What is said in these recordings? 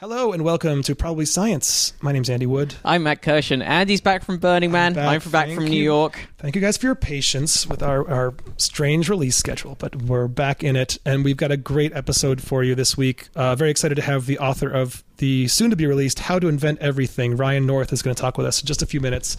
Hello and welcome to Probably Science. My name's Andy Wood. I'm Matt Kirshen. Andy's back from Burning Man. back. I'm from back from New you. York. Thank you guys for your patience with our, our strange release schedule, but we're back in it, and we've got a great episode for you this week. Uh, very excited to have the author of the soon to be released How to Invent Everything, Ryan North, is going to talk with us in just a few minutes.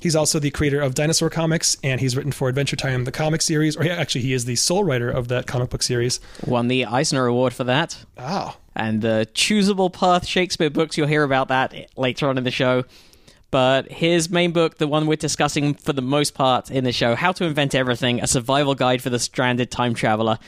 He's also the creator of Dinosaur Comics, and he's written for Adventure Time, the comic series, or yeah, actually, he is the sole writer of that comic book series. Won the Eisner Award for that. Oh, And the Choosable Path Shakespeare books, you'll hear about that later on in the show. But his main book, the one we're discussing for the most part in the show, How to Invent Everything, a survival guide for the stranded time traveler.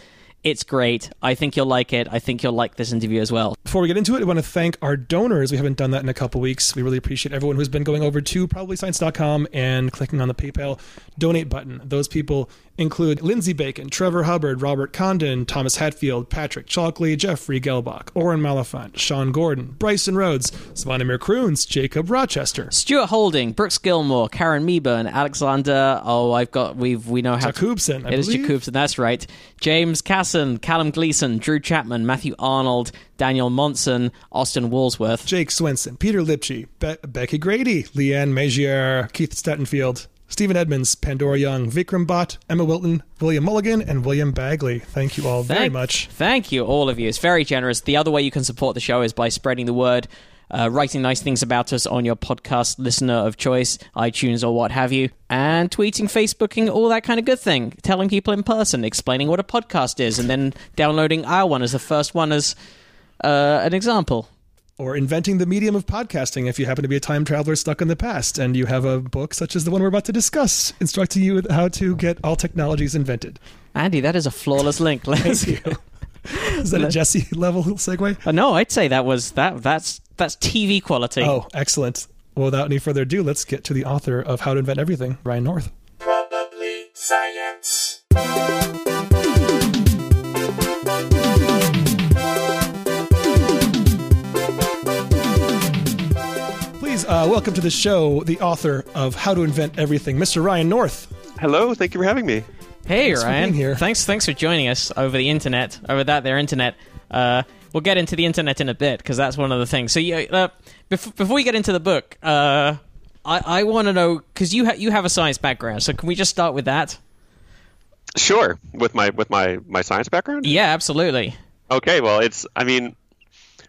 It's great. I think you'll like it. I think you'll like this interview as well. Before we get into it, I want to thank our donors. We haven't done that in a couple weeks. We really appreciate everyone who's been going over to probablyscience.com and clicking on the PayPal donate button. Those people include Lindsay Bacon, Trevor Hubbard, Robert Condon, Thomas Hatfield, Patrick Chalkley, Jeffrey Gelbach, Oren Malafant, Sean Gordon, Bryson Rhodes, Svanimir Kroons, Jacob Rochester, Stuart Holding, Brooks Gilmore, Karen Meeburn, Alexander. Oh, I've got. We've we know how. to- Jacobson, It is believe. Jacobson, that's right. James Callum Gleason, Drew Chapman, Matthew Arnold, Daniel Monson, Austin Woolsworth. Jake Swenson, Peter Lipchie, Be- Becky Grady, Leanne Magier, Keith Stettenfield, Stephen Edmonds, Pandora Young, Vikram Bhatt, Emma Wilton, William Mulligan, and William Bagley. Thank you all very much. Thank you, all of you. It's very generous. The other way you can support the show is by spreading the word, uh, writing nice things about us on your podcast listener of choice, iTunes or what have you, and tweeting, Facebooking, all that kind of good thing. Telling people in person, explaining what a podcast is, and then downloading our one as the first one as uh, an example. or inventing the medium of podcasting if you happen to be a time traveler stuck in the past and you have a book such as the one we're about to discuss instructing you how to get all technologies invented. Andy, that is a flawless link. Thank you. Is that a Jesse level segue? Uh, no, I'd say that was that. That's that's TV quality. Oh, excellent. Well, without any further ado, let's get to the author of How to Invent Everything, Ryan North. Probably science. Please uh, welcome to the show the author of How to Invent Everything, Mr. Ryan North. Hello, thank you for having me. hey, thanks for Ryan. being here. Thanks, thanks for joining us over the internet, over that there internet. Uh, we'll get into the internet in a bit because that's one of the things. So, you, uh, before, before we get into the book, uh, I, I want to know because you ha- you have a science background. So, can we just start with that? Sure, with my with my my science background. Yeah, absolutely. Okay, well, it's I mean,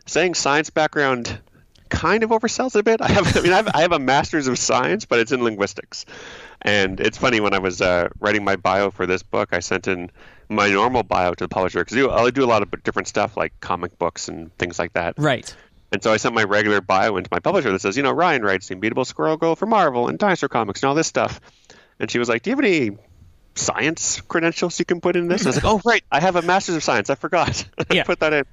saying science background kind of oversells it a bit. I have I mean I have, I have a master's of science, but it's in linguistics. And it's funny when I was uh, writing my bio for this book, I sent in my normal bio to the publisher because I do a lot of different stuff like comic books and things like that. Right. And so I sent my regular bio into my publisher that says, you know, Ryan writes The Unbeatable Squirrel Girl for Marvel and Dinosaur Comics and all this stuff. And she was like, Do you have any science credentials you can put in this? And I was like, Oh, right. I have a Master's of Science. I forgot. I Yeah. put that in.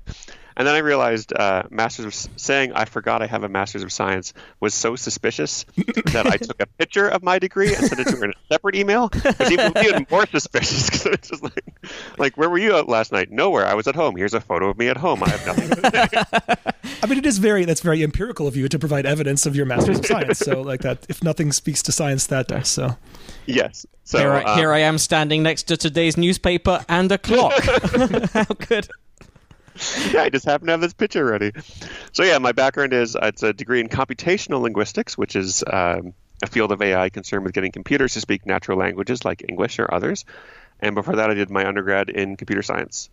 And then I realized uh, Masters of saying I forgot I have a Master's of Science was so suspicious that I took a picture of my degree and sent it to her in a separate email. It's even, even more suspicious because it's just like, like, where were you out last night? Nowhere. I was at home. Here's a photo of me at home. I have nothing to say. I mean, it is very that's very empirical of you to provide evidence of your master's of science. So, like that, if nothing speaks to science, that does. So, Yes. So Here, I, um, here I am standing next to today's newspaper and a clock. How good. yeah, I just happen to have this picture ready. So yeah, my background is it's a degree in computational linguistics, which is um, a field of AI concerned with getting computers to speak natural languages like English or others. And before that, I did my undergrad in computer science.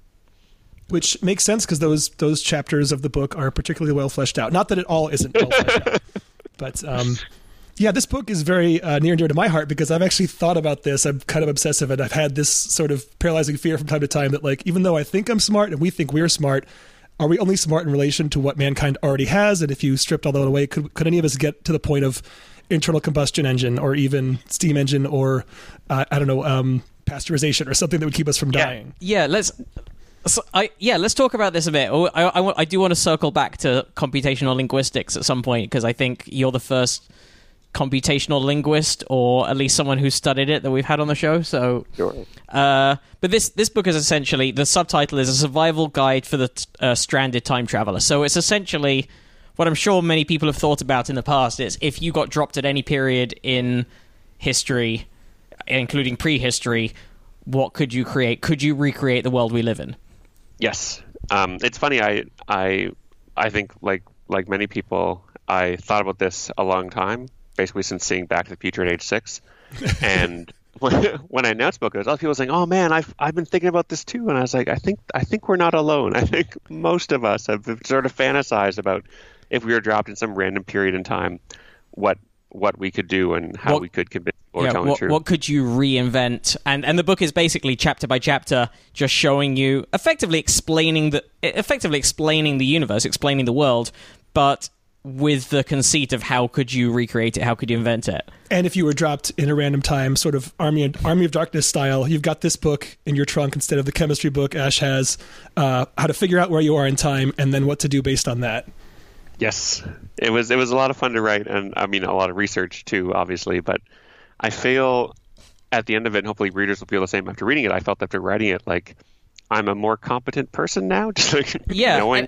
which makes sense because those those chapters of the book are particularly well fleshed out. Not that it all isn't well fleshed out, but um, yeah, this book is very uh, near and dear to my heart because I've actually thought about this. I'm kind of obsessive, and I've had this sort of paralyzing fear from time to time that like even though I think I'm smart and we think we're smart. Are we only smart in relation to what mankind already has? And if you stripped all that away, could could any of us get to the point of internal combustion engine or even steam engine or uh, I don't know um, pasteurization or something that would keep us from dying? Yeah, let's. So I, yeah, let's talk about this a bit. Oh, I, I, I do want to circle back to computational linguistics at some point because I think you're the first computational linguist, or at least someone who studied it that we've had on the show. So, Sure. uh, but this this book is essentially the subtitle is a survival guide for the uh, stranded time traveler. So it's essentially what I'm sure many people have thought about in the past is if you got dropped at any period in history, including prehistory, what could you create? Could you recreate the world we live in? Yes. Um, it's funny. I I I think like like many people, I thought about this a long time, basically since seeing Back to the Future at age six, and. When, when I announced book, there was other people saying, "Oh man, I've I've been thinking about this too," and I was like, "I think I think we're not alone. I think most of us have sort of fantasized about if we were dropped in some random period in time, what what we could do and how What- we could convince we're yeah, the what, truth." what could you reinvent? And and the book is basically chapter by chapter, just showing you effectively explaining the effectively explaining the universe, explaining the world, but with the conceit of how could you recreate it, how could you invent it? And if you were dropped in a random time, sort of Army Army of Darkness style, you've got this book in your trunk instead of the chemistry book Ash has, uh, how to figure out where you are in time and then what to do based on that. Yes, it was it was a lot of fun to write, and I mean a lot of research too, obviously. But I feel at the end of it, and hopefully readers will feel the same after reading it. I felt after writing it like I'm a more competent person now. Just like Yeah, knowing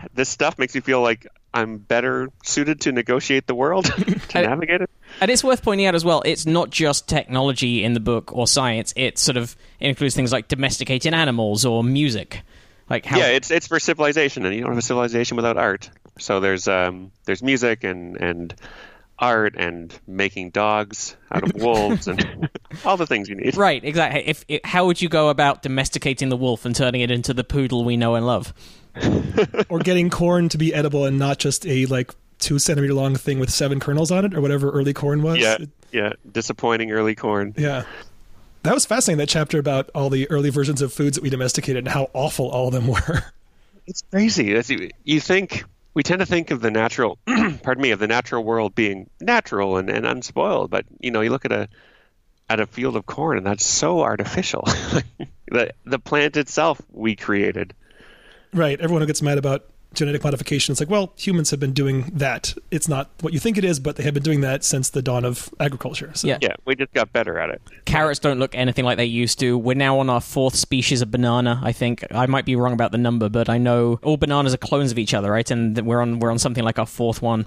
and- this stuff makes me feel like I'm better suited to negotiate the world, to And- navigate it. And it's worth pointing out as well, it's not just technology in the book or science. It sort of includes things like domesticating animals or music. Like how Yeah, it's it's for civilization, and you don't have a civilization without art. So there's um there's music and and art and making dogs out of wolves and all the things you need. Right, exactly. If, if how would you go about domesticating the wolf and turning it into the poodle we know and love? or getting corn to be edible and not just a like two centimeter long thing with seven kernels on it or whatever early corn was. Yeah, yeah. Disappointing early corn. yeah. That was fascinating, that chapter about all the early versions of foods that we domesticated and how awful all of them were. It's crazy. It's, you think we tend to think of the natural, pardon me, of the natural world being natural and, and unspoiled, but you know, you look at a at a field of corn and that's so artificial. the the plant itself we created. Right. Everyone who gets mad about genetic modification it's like, well, humans have been doing that. It's not what you think it is, but they have been doing that since the dawn of agriculture. So, Yeah. Yeah, we just got better at it. Carrots don't look anything like they used to. We're now on our fourth species of banana, I think. I might be wrong about the number, but I know all bananas are clones of each other, right? And we're on we're on something like our fourth one.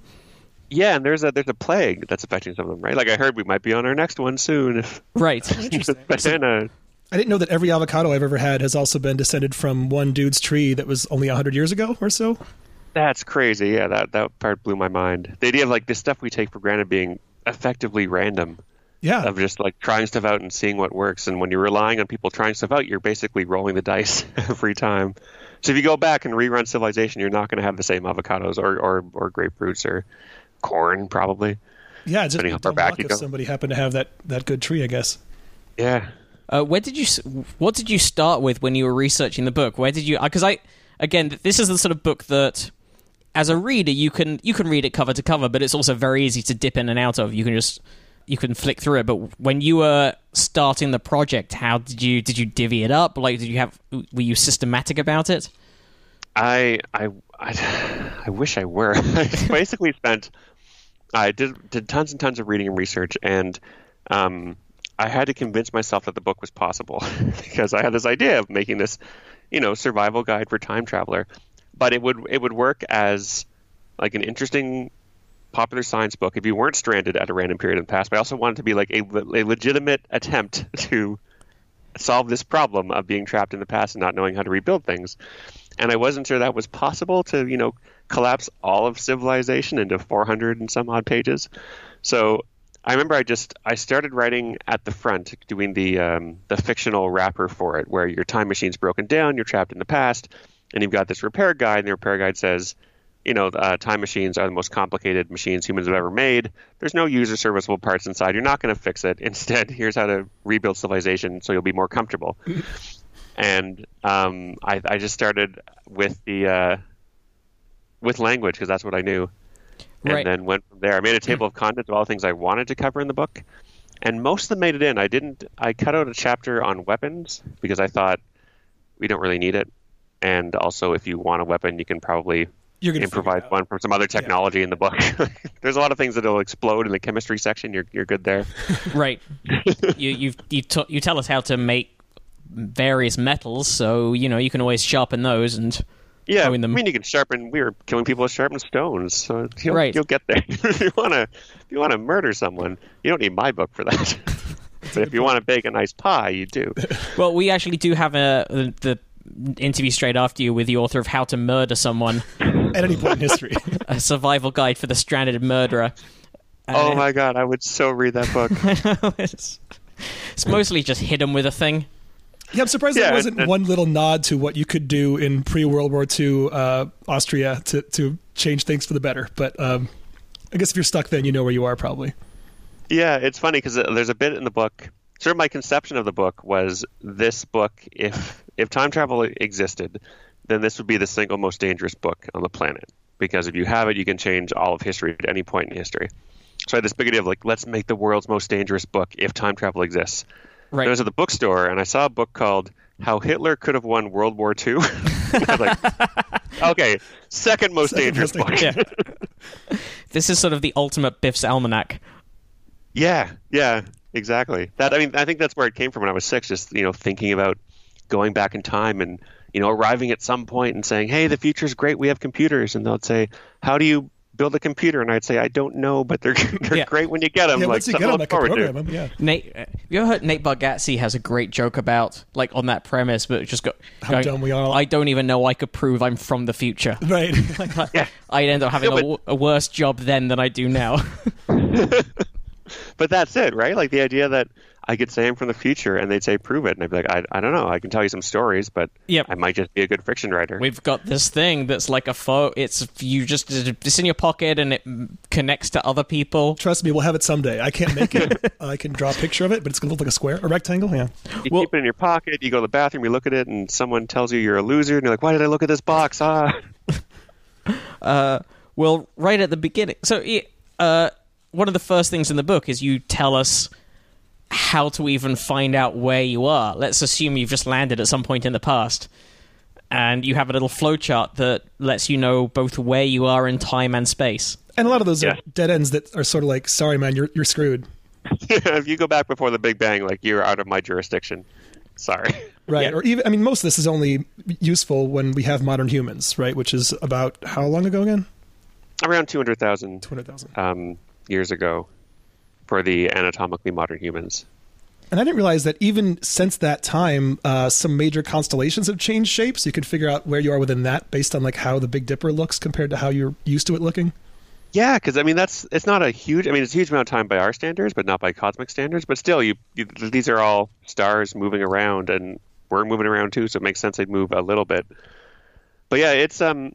Yeah, and there's a there's a plague that's affecting some of them, right? Like I heard we might be on our next one soon. If Right. banana, I didn't know that every avocado I've ever had has also been descended from one dude's tree that was only 100 years ago or so. that's crazy. Yeah, that that part blew my mind. The idea of like this stuff we take for granted being effectively random. Yeah. of just like trying stuff out and seeing what works. And when you're relying on people trying stuff out, you're basically rolling the dice every time. So if you go back and rerun Civilization, you're not going to have the same avocados or, or, or grapefruits or corn, probably. yeah, just depending how far back you if go. somebody happened to have that, that good tree, I guess. Yeah. Uh, where did you? What did you start with when you were researching the book? Where did you? Because I, again, this is the sort of book that, as a reader, you can you can read it cover to cover, but it's also very easy to dip in and out of. You can just you can flick through it. But when you were starting the project, how did you did you divvy it up? Like, did you have were you systematic about it? I, I, I, I wish I were. I basically spent, I did, did tons and tons of reading and research, and um, I had to convince myself that the book was possible because I had this idea of making this, you know, survival guide for time traveler, but it would it would work as like an interesting popular science book if you weren't stranded at a random period in the past. But I also wanted to be like a, a legitimate attempt to solve this problem of being trapped in the past and not knowing how to rebuild things. And I wasn't sure that was possible to, you know, collapse all of civilization into 400 and some odd pages. So I remember I just I started writing at the front, doing the um, the fictional wrapper for it, where your time machine's broken down, you're trapped in the past, and you've got this repair guide, and the repair guide says, you know, uh, time machines are the most complicated machines humans have ever made. There's no user serviceable parts inside. You're not going to fix it. Instead, here's how to rebuild civilization so you'll be more comfortable. and um, I, I just started with the uh, with language because that's what I knew, and Right. then went from there. I made a hmm. table of contents of all the things I wanted to cover in the book, and most of them made it in. I didn't. I cut out a chapter on weapons because I thought we don't really need it, and also if you want a weapon, you can probably You're to improvise one from some other technology in the book. There's a lot of things that'll explode in the chemistry section. You're you're good there. Right. you you you, t- you tell us how to make various metals, so you know you can always sharpen those and Yeah, throwing them. I mean you can sharpen. We were killing people with sharpened stones, so you'll, Right. you'll get there. if you want to, if you want to murder someone, you don't need my book for that. but if you want to bake a nice pie, you do. Well, we actually do have a the interview straight after you with the author of How to Murder Someone, at any point in history. a survival guide for the stranded murderer. Oh Uh, my god, I would so read that book. it's, it's mostly just hit him with a thing. Yeah, I'm surprised Yeah, there wasn't one little nod to what you could do in pre World War II uh, Austria to, to change things for the better. But um, I guess if you're stuck then, you know where you are probably. Yeah, it's funny because there's a bit in the book. Sort of my conception of the book was this book. If if time travel existed, then this would be the single most dangerous book on the planet because if you have it, you can change all of history at any point in history. So I had this big idea of like, let's make the world's most dangerous book if time travel exists. Right. I was at the bookstore and I saw a book called "How Hitler Could Have Won World War II." Like, okay, second most Second dangerous most book. Yeah. this is sort of the ultimate Biff's almanac. Yeah, yeah, exactly. That I mean, I think that's where it came from when I was six. Just you know, thinking about going back in time and you know, arriving at some point and saying, "Hey, the future's great. We have computers." And they'll say, "How do you build a computer?" And I'd say, "I don't know, but they're they're Yeah. great when you get them." Yeah, like once you something get them, I can program them. Yeah. Nate, uh, you ever heard Nate Bargatze has a great joke about like on that premise, but just go How going, dumb we are. I don't even know I could prove I'm from the future. Right. Yeah. I'd end up having Yeah, a but- w a, worse job then than I do now. But that's it, right? Like the idea that I could say I'm from the future, and they'd say, "Prove it," and I'd be like, "I, I don't know. I can tell you some stories, but Yep. I might just be a good fiction writer." We've got this thing that's like a photo. It's you just it's in your pocket and it connects to other people. Trust me, we'll have it someday. I can't make it. I can draw a picture of it, but it's going to look like a square, a rectangle. Yeah. You Well- keep it in your pocket. You go to the bathroom. You look at it, and someone tells you you're a loser, and you're like, "Why did I look at this box?" Ah. Well, right at the beginning. So, uh, one of the first things in the book is you tell us how to even find out where you are. Let's assume you've just landed at some point in the past, and you have a little flowchart that lets you know both where you are in time and space. And a lot of those Yeah. are dead ends that are sort of like, sorry, man, you're, you're screwed. if you go back before the Big Bang, like you're out of my jurisdiction. Sorry. Right. Yeah. Or even, I mean, most of this is only useful when we have modern humans, right? Which is about how long ago again? Around 200,000 200,000. um, years ago for the anatomically modern humans. And I didn't realize that even since that time, uh, some major constellations have changed shape. So you can figure out where you are within that based on like how the Big Dipper looks compared to how you're used to it looking. Yeah, because I mean that's it's not a huge. I mean it's a huge amount of time by our standards, but not by cosmic standards. But still, you, you these are all stars moving around, and we're moving around too, so it makes sense they'd move a little bit. But yeah, it's um,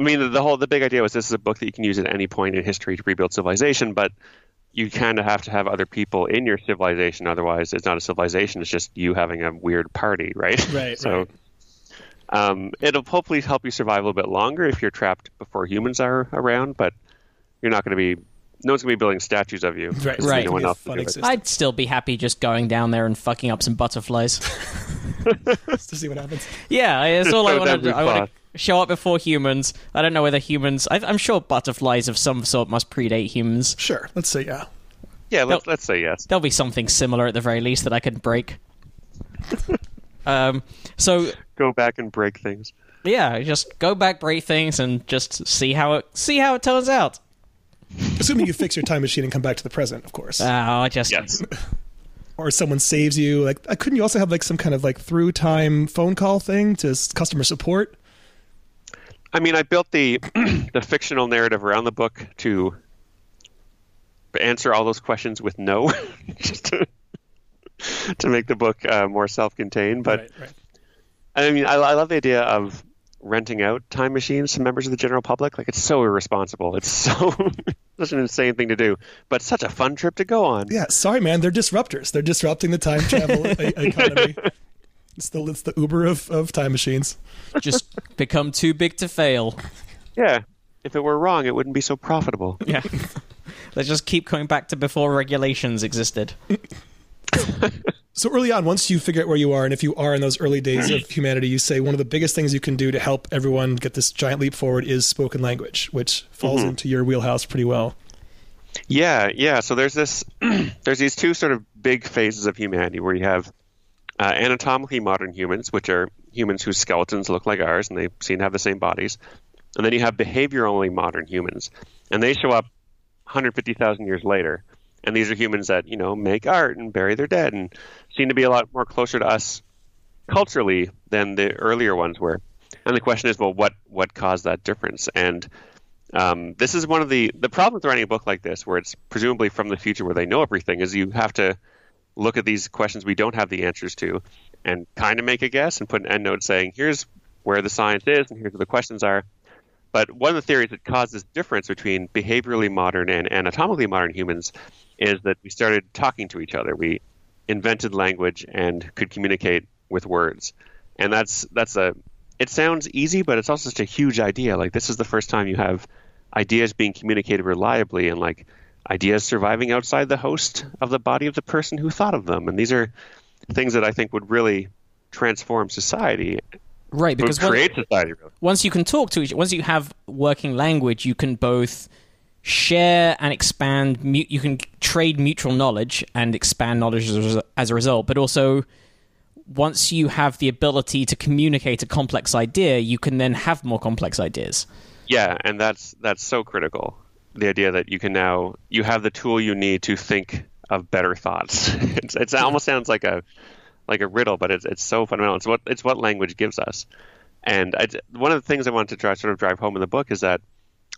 I mean the whole the big idea was this is a book that you can use at any point in history to rebuild civilization, but you kind of have to have other people in your civilization, otherwise it's not a civilization. It's just you having a weird party, right? Right, so. right. Um, it'll hopefully help you survive a little bit longer if you're trapped before humans are around, but you're not going to be. No one's going to be building statues of you. Right. Right. No one It'll be a else to do it. I'd still be happy just going down there and fucking up some butterflies. Just to see what happens. yeah, it's all I want to do. I want to show up before humans. I don't know whether humans. I, I'm sure butterflies of some sort must predate humans. Sure. Let's say, yeah. Yeah, let's, let's say yes. There'll be something similar at the very least that I can break. um, so Go back and break things. yeah, just go back, break things, and just see how it see how it turns out. Assuming you fix your time machine and come back to the present, of course. Oh, I just Yes. or someone saves you. Like, uh, couldn't you also have like some kind of like through time phone call thing to customer support? I mean, I built the the fictional narrative around the book to answer all those questions with no, just to to make the book uh, more self-contained. But right, right. I mean, I, I love the idea of renting out time machines to members of the general public. Like, it's so irresponsible. It's so such an insane thing to do, but such a fun trip to go on. Yeah, sorry, man. They're disruptors. They're disrupting the time travel e- economy. It's the it's the Uber of, of time machines. just become too big to fail. Yeah. If it were wrong, it wouldn't be so profitable. Yeah. Let's just keep going back to before regulations existed. So early on, once you figure out where you are, and if you are in those early days of humanity, you say one of the biggest things you can do to help everyone get this giant leap forward is spoken language, which falls mm-hmm. into your wheelhouse pretty well. Yeah, yeah. So there's this, there's these two sort of big phases of humanity where you have uh, anatomically modern humans, which are humans whose skeletons look like ours and they seem to have the same bodies, and then you have behaviorally modern humans, and they show up 150,000 years later, and these are humans that you know make art and bury their dead and seem to be a lot more closer to us culturally than the earlier ones were. And the question is, well, what what caused that difference? And um, this is one of the the problems with writing a book like this, where it's presumably from the future, where they know everything, is you have to look at these questions we don't have the answers to, and kind of make a guess and put an endnote saying, here's where the science is, and here's where the questions are. But one of the theories that caused this difference between behaviorally modern and anatomically modern humans is that we started talking to each other. We invented language and could communicate with words, and that's that's a. It sounds easy, but it's also such a huge idea. Like this is the first time you have ideas being communicated reliably and like ideas surviving outside the host of the body of the person who thought of them. And these are things that I think would really transform society. Right, because create one, society. Really. Once you can talk to each, once you have working language, you can both share and expand. You can trade mutual knowledge and expand knowledge as a result. But also, once you have the ability to communicate a complex idea, you can then have more complex ideas. Yeah, and that's that's so critical. The idea that you can now you have the tool you need to think of better thoughts. it's, it's, it almost sounds like a like a riddle, but it's it's so fundamental. It's what it's what language gives us. And I, one of the things I wanted to try sort of drive home in the book is that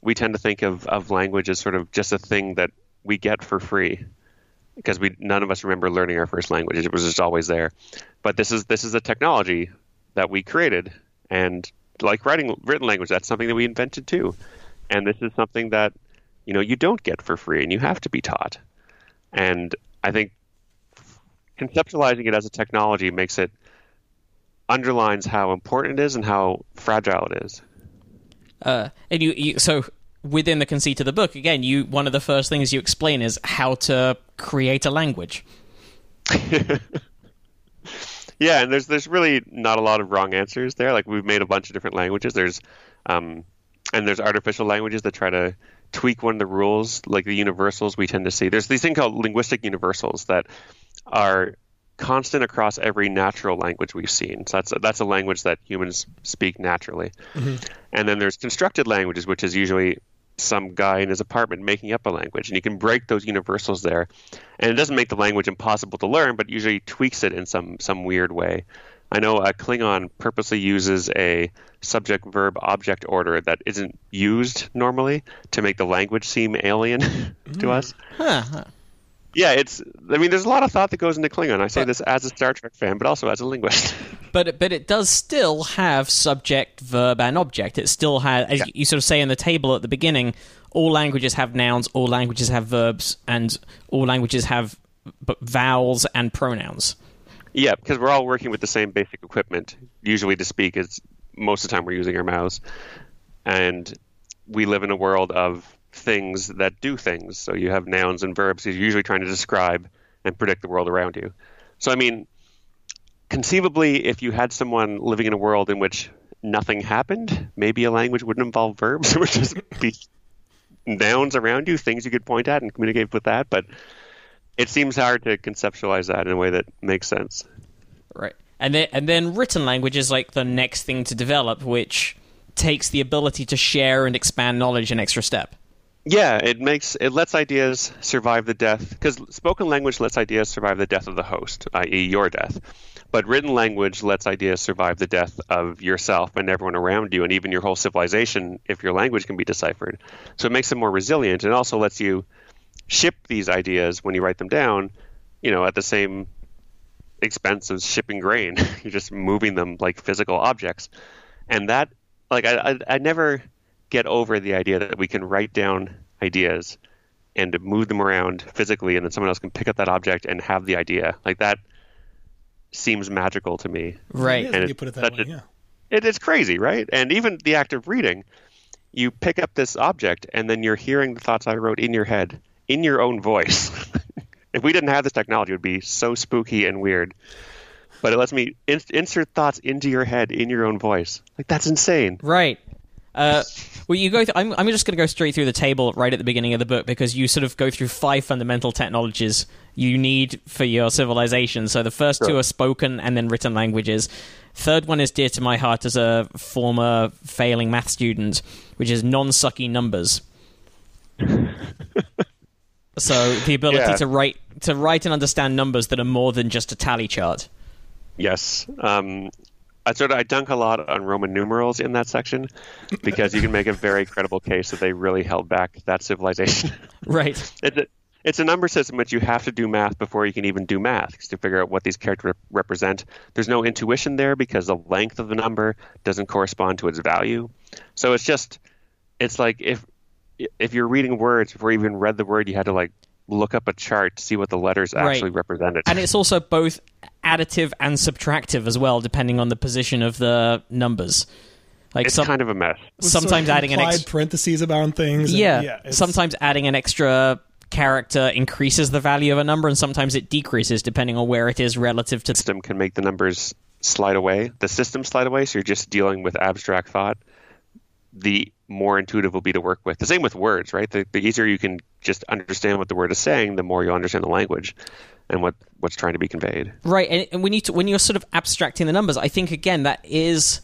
we tend to think of, of language as sort of just a thing that we get for free because we none of us remember learning our first language. It was just always there. But this is this is a technology that we created, and like writing written language, that's something that we invented too. And this is something that you know you don't get for free, and you have to be taught. And I think conceptualizing it as a technology makes it underlines how important it is and how fragile it is. Uh, and you, you, so within the conceit of the book, again, you one of the first things you explain is how to create a language. Yeah, and there's there's really not a lot of wrong answers there. Like we've made a bunch of different languages. There's um, and there's artificial languages that try to tweak one of the rules, like the universals we tend to see. There's these thing called linguistic universals that are constant across every natural language we've seen. So that's a, that's a language that humans speak naturally. Mm-hmm. And then there's constructed languages, which is usually some guy in his apartment making up a language, and you can break those universals there. And it doesn't make the language impossible to learn, but usually tweaks it in some some weird way. I know a Klingon purposely uses a subject verb object order that isn't used normally to make the language seem alien to mm. us. Huh yeah, it's. I mean, there's a lot of thought that goes into Klingon. I say but, this as a Star Trek fan, but also as a linguist. but but it does still have subject, verb, and object. It still has, as yeah. you sort of say in the table at the beginning, all languages have nouns, all languages have verbs, and all languages have vowels and pronouns. Yeah, because we're all working with the same basic equipment. Usually, to speak is most of the time we're using our mouths, and we live in a world of things that do things. So you have nouns and verbs. You're usually trying to describe and predict the world around you. So I mean, conceivably, if you had someone living in a world in which nothing happened, maybe a language wouldn't involve verbs. It would just be nouns around you, things you could point at and communicate with that. But it seems hard to conceptualize that in a way that makes sense. Right. And then, and then written language is like the next thing to develop, which takes the ability to share and expand knowledge an extra step. Yeah, it makes it lets ideas survive the death because spoken language lets ideas survive the death of the host, i.e., your death. But written language lets ideas survive the death of yourself and everyone around you, and even your whole civilization if your language can be deciphered. So it makes them more resilient, and also lets you ship these ideas when you write them down. You know, at the same expense as shipping grain, you're just moving them like physical objects, and that like I I, I never get over the idea that we can write down ideas and move them around physically, and then someone else can pick up that object and have the idea. Like that seems magical to me. Right. and you put it that way, a, yeah. It, it's crazy, right? And even the act of reading, you pick up this object, and then you're hearing the thoughts I wrote in your head, in your own voice. if we didn't have this technology, it would be so spooky and weird. But it lets me in- insert thoughts into your head in your own voice. Like that's insane. Right. Uh, well, you go. Th- I'm, I'm just going to go straight through the table right at the beginning of the book because you sort of go through five fundamental technologies you need for your civilization. So the first sure. two are spoken and then written languages. Third one is dear to my heart as a former failing math student, which is non-sucky numbers. so the ability yeah. to write to write and understand numbers that are more than just a tally chart. Yes. Um, I sort of I dunk a lot on Roman numerals in that section because you can make a very credible case that they really held back that civilization. Right. it's a, it's a number system which you have to do math before you can even do math to figure out what these characters rep- represent. There's no intuition there because the length of the number doesn't correspond to its value. So it's just it's like if if you're reading words before you even read the word, you had to like look up a chart to see what the letters Right. actually represented. And it's also both additive and subtractive as well, depending on the position of the numbers. Like it's some, kind of a mess. Sometimes adding an implied ex- parentheses about things. and- yeah, it's- sometimes adding an extra character increases the value of a number, and sometimes it decreases depending on where it is relative to. The system can make the numbers slide away. The system slide away, so you're just dealing with abstract thought. The more intuitive will be to work with. The same with words, right? The, the easier you can just understand what the word is saying, the more you understand the language and what what's trying to be conveyed. Right, and, and when you t- when you're sort of abstracting the numbers, I think again that is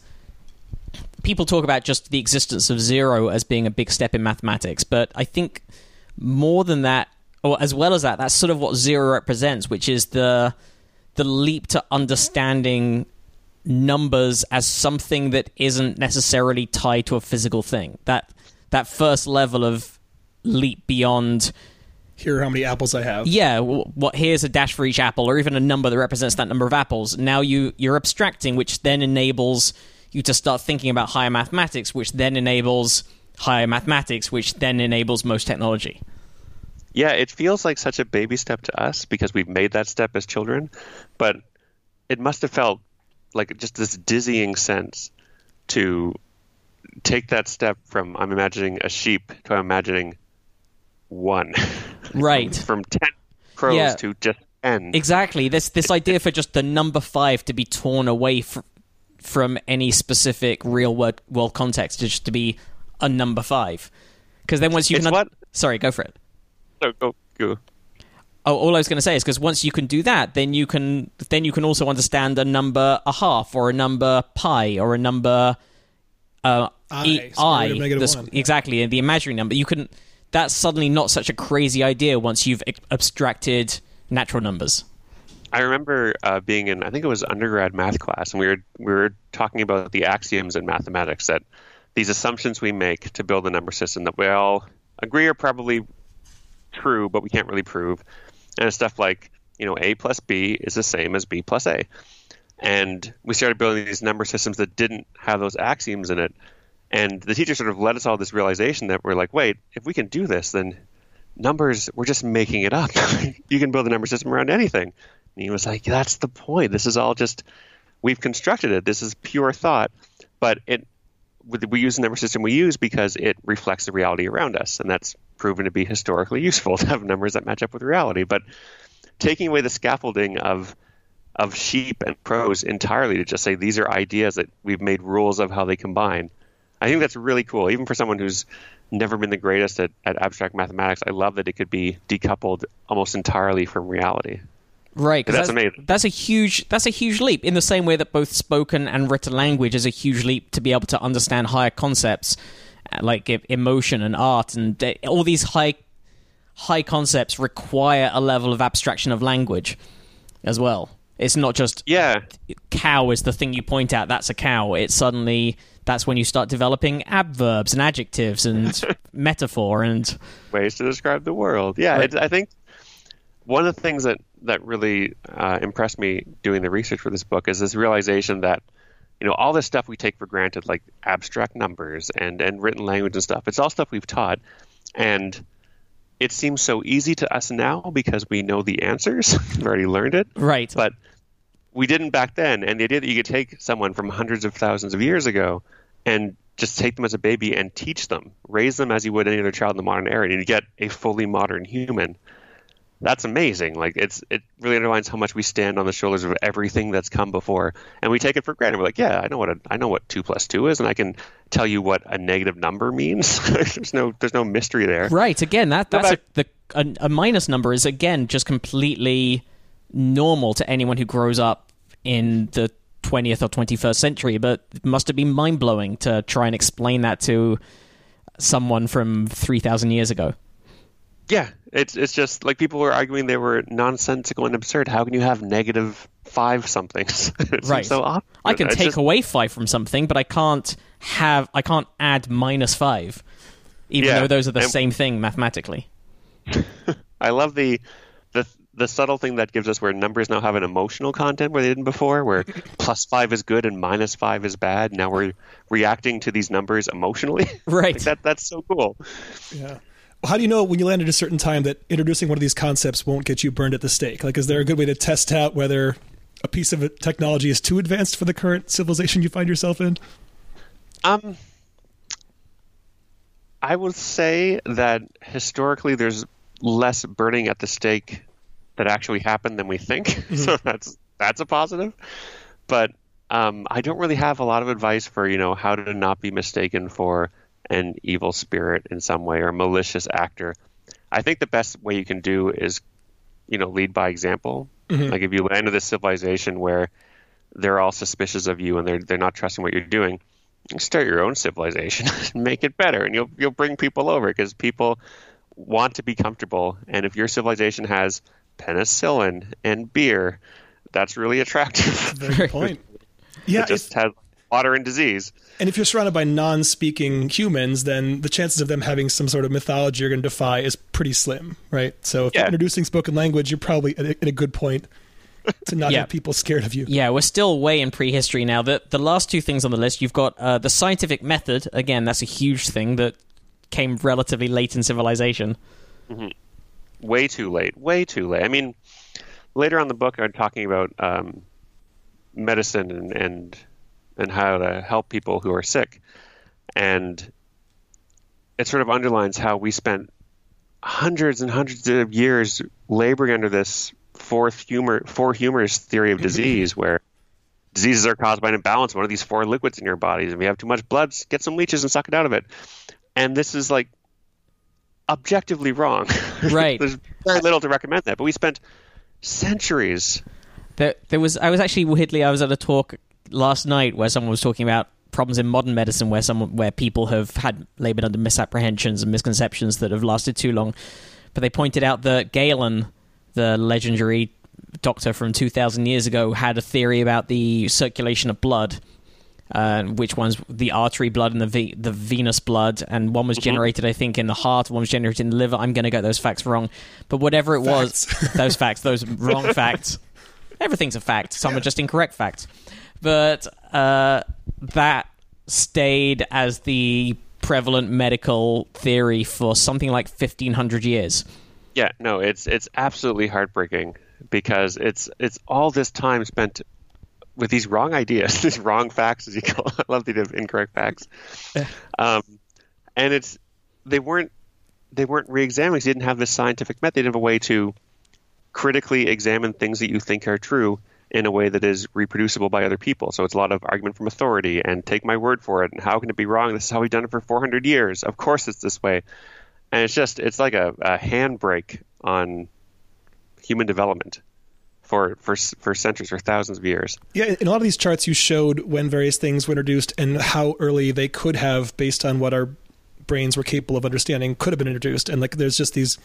people talk about just the existence of zero as being a big step in mathematics, but I think more than that, or as well as that, that's sort of what zero represents, which is the the leap to understanding numbers as something that isn't necessarily tied to a physical thing. That that first level of leap beyond here are how many apples I have. yeah what here's a dash for each apple or even a number that represents that number of apples now you you're abstracting which then enables you to start thinking about higher mathematics which then enables higher mathematics which then enables most technology Yeah, it feels like such a baby step to us because we've made that step as children, but it must have felt like just this dizzying sense to take that step from I'm imagining a sheep to I'm imagining one. right from 10 crows Yeah. to just 10. exactly this this idea for just the number 5 to be torn away fr- from any specific real world world context to just to be a number 5 because then once you It's can what- sorry go for it So go, go. Oh, all I was going to say is because once you can do that, then you can then you can also understand a number a half or a number pi or a number uh, I, e- square I negative the- one. exactly the imaginary number. You can that's suddenly not such a crazy idea once you've ex- abstracted natural numbers. I remember uh, being in, I think it was undergrad math class, and we were we were talking about the axioms in mathematics that these assumptions we make to build a number system that we all agree are probably true, but we can't really prove, and stuff like you know a plus b is the same as b plus a, and we started building these number systems that didn't have those axioms in it, and the teacher sort of led us all this realization that we're like, wait, if we can do this, then numbers we're just making it up. you can build a number system around anything. And he was like, that's the point. This is all just we've constructed it. This is pure thought, but it we use the number system we use because it reflects the reality around us, and that's proven to be historically useful to have numbers that match up with reality. But taking away the scaffolding of of sheep and crows entirely to just say these are ideas that we've made rules of how they combine. I think that's really cool, even for someone who's never been the greatest at, at abstract mathematics. I love that it could be decoupled almost entirely from reality. Right, 'cause That's amazing. That's a huge. That's a huge leap. In the same way that both spoken and written language is a huge leap to be able to understand higher concepts, uh, like emotion and art, and all these high, high concepts require a level of abstraction of language, as well. It's not just Yeah, cow is the thing you point at. That's a cow. It's suddenly that's when you start developing adverbs and adjectives and metaphor and ways to describe the world. Yeah, Right. I think one of the things that that really uh, impressed me doing the research for this book is this realization that you know all this stuff we take for granted, like abstract numbers and and written language and stuff. It's all stuff we've taught, and it seems so easy to us now because we know the answers. we've already learned it, right. but we didn't back then. And the idea that you could take someone from hundreds of thousands of years ago and just take them as a baby and teach them, raise them as you would any other child in the modern era, and you get a fully modern human. That's amazing. Like it's it really underlines how much we stand on the shoulders of everything that's come before, and we take it for granted. We're like, yeah, I know what a, I know what two plus two is, and I can tell you what a negative number means. there's no there's no mystery there. Right. Again, that that's a, the a, a minus number is again just completely normal to anyone who grows up in the 20th or 21st century, but it must have been mind blowing to try and explain that to someone from 3,000 years ago. Yeah, it's it's just like people were arguing they were nonsensical and absurd. How can you have negative five somethings. Right. So awkward. I can It's take just- away five from something, but I can't have I can't add minus five, even Yeah, though those are the and- same thing mathematically. I love the the the subtle thing that gives us where numbers now have an emotional content where they didn't before, where plus five is good and minus five is bad. Now we're reacting to these numbers emotionally. Right. Like that that's so cool. Yeah. How do you know when you land at a certain time that introducing one of these concepts won't get you burned at the stake? Like, is there a good way to test out whether a piece of technology is too advanced for the current civilization you find yourself in? Um, I would say that historically there's less burning at the stake that actually happened than we think. so that's that's a positive. But um, I don't really have a lot of advice for you know how to not be mistaken for an evil spirit in some way or a malicious actor. I think the best way you can do is you know lead by example. Mm-hmm. Like if you land in this civilization where they're all suspicious of you and they're they're not trusting what you're doing, start your own civilization and make it better and you'll you'll bring people over because people want to be comfortable and if your civilization has penicillin and beer that's really attractive Very point. Yeah, it just has water and disease and if you're surrounded by non-speaking humans, then the chances of them having some sort of mythology you're going to defy is pretty slim, right? So if Yeah. you're introducing spoken language, you're probably at a, at a good point to not Yeah. have people scared of you. Yeah, we're still way in prehistory now. The the last two things on the list, you've got uh, the scientific method. Again, that's a huge thing that came relatively late in civilization. way too late way too late i mean later on in the book i'm talking about um, medicine and, and and how to help people who are sick and it sort of underlines how we spent hundreds and hundreds of years laboring under this fourth humor four humors theory of disease where diseases are caused by an imbalance of one of these four liquids in your bodies and we have too much blood get some leeches and suck it out of it and this is like objectively wrong Right. there's very little to recommend that but we spent centuries There, there was. I was actually weirdly. I was at a talk last night where someone was talking about problems in modern medicine, where some where people have had labored under misapprehensions and misconceptions that have lasted too long. But they pointed out that Galen, the legendary doctor from two thousand years ago, had a theory about the circulation of blood. Uh, which one's the artery blood and the ve- the venous blood, and one was generated, I think, in the heart, one was generated in the liver. I'm going to get those facts wrong, but whatever it was, those facts, those wrong facts. Everything's a fact. Some are just incorrect facts. But uh, that stayed as the prevalent medical theory for something like 1500 years. Yeah, no, it's it's absolutely heartbreaking because it's it's all this time spent with these wrong ideas, these wrong facts, as you call. It. I love the idea incorrect facts. Um, and it's they weren't they weren't re-examining. 'cause They didn't have this scientific method. They didn't have a way to critically examine things that you think are true in a way that is reproducible by other people. So it's a lot of argument from authority and take my word for it. And how can it be wrong? This is how we've done it for 400 years. Of course it's this way. And it's just it's like a, a handbrake on human development for for for centuries, for thousands of years. Yeah, in a lot of these charts, you showed when various things were introduced and how early they could have, based on what our brains were capable of understanding, could have been introduced. And like, there's just these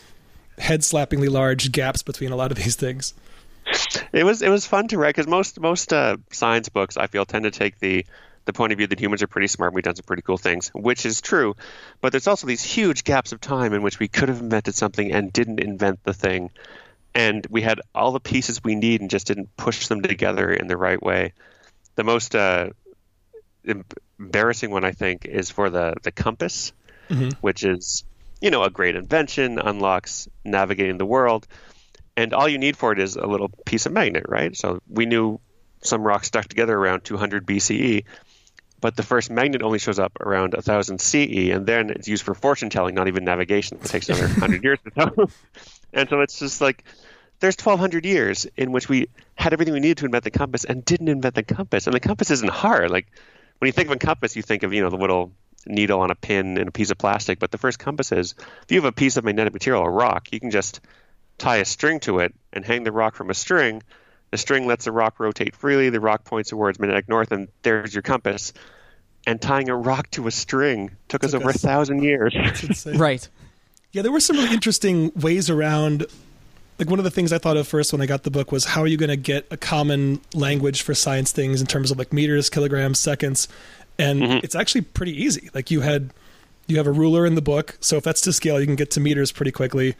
head-slappingly large gaps between a lot of these things. It was it was fun to write because most most uh, science books I feel tend to take the the point of view that humans are pretty smart. and We've done some pretty cool things, which is true. But there's also these huge gaps of time in which we could have invented something and didn't invent the thing, and we had all the pieces we need and just didn't push them together in the right way. The most uh, embarrassing one I think is for the the compass, which is you know a great invention, unlocks navigating the world and all you need for it is a little piece of magnet, right? So we knew some rocks stuck together around 200 BCE, but the first magnet only shows up around 1000 CE, and then it's used for fortune telling, not even navigation. It takes another 100 years to tell. and so it's just like there's 1200 years in which we had everything we needed to invent the compass and didn't invent the compass. And the compass isn't hard. Like when you think of a compass, you think of, you know, the little needle on a pin and a piece of plastic, but the first compass is if you have a piece of magnetic material, a rock, you can just tie a string to it and hang the rock from a string. The string lets the rock rotate freely. The rock points towards magnetic north, and there's your compass. And tying a rock to a string took us over us- a thousand years. Right. Yeah, there were some really interesting ways around like one of the things I thought of first when I got the book was how are you going to get a common language for science things in terms of like meters, kilograms, seconds, and mm-hmm. it's actually pretty easy. Like you had you have a ruler in the book, so if that's to scale, you can get to meters pretty quickly.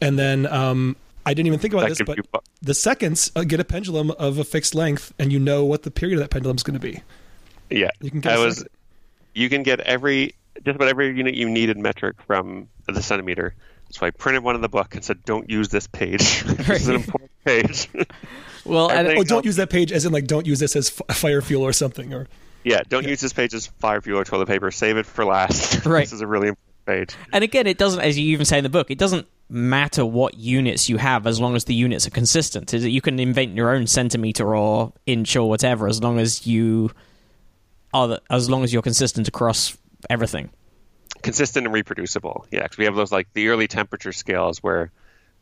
And then um, I didn't even think about That this, but you the seconds uh, get a pendulum of a fixed length, and you know what the period of that pendulum is going to be. Yeah, You can get I a was. second. You can get every just about every unit you need in metric from the centimeter. So I printed one in the book and said, "Don't use this page. this is an important page." Well, I and, Oh, don't use that page as in like don't use this as f- fire fuel or something. Or yeah, don't use this page as fire fuel or toilet paper. Save it for last. Right. this is a really important page. and again, it doesn't, as you even say in the book, it doesn't matter what units you have as long as the units are consistent. Is that You can invent your own centimeter or inch or whatever as long as you are the, as long as you're consistent across everything. consistent and reproducible. Yeah, because we have those like the early temperature scales where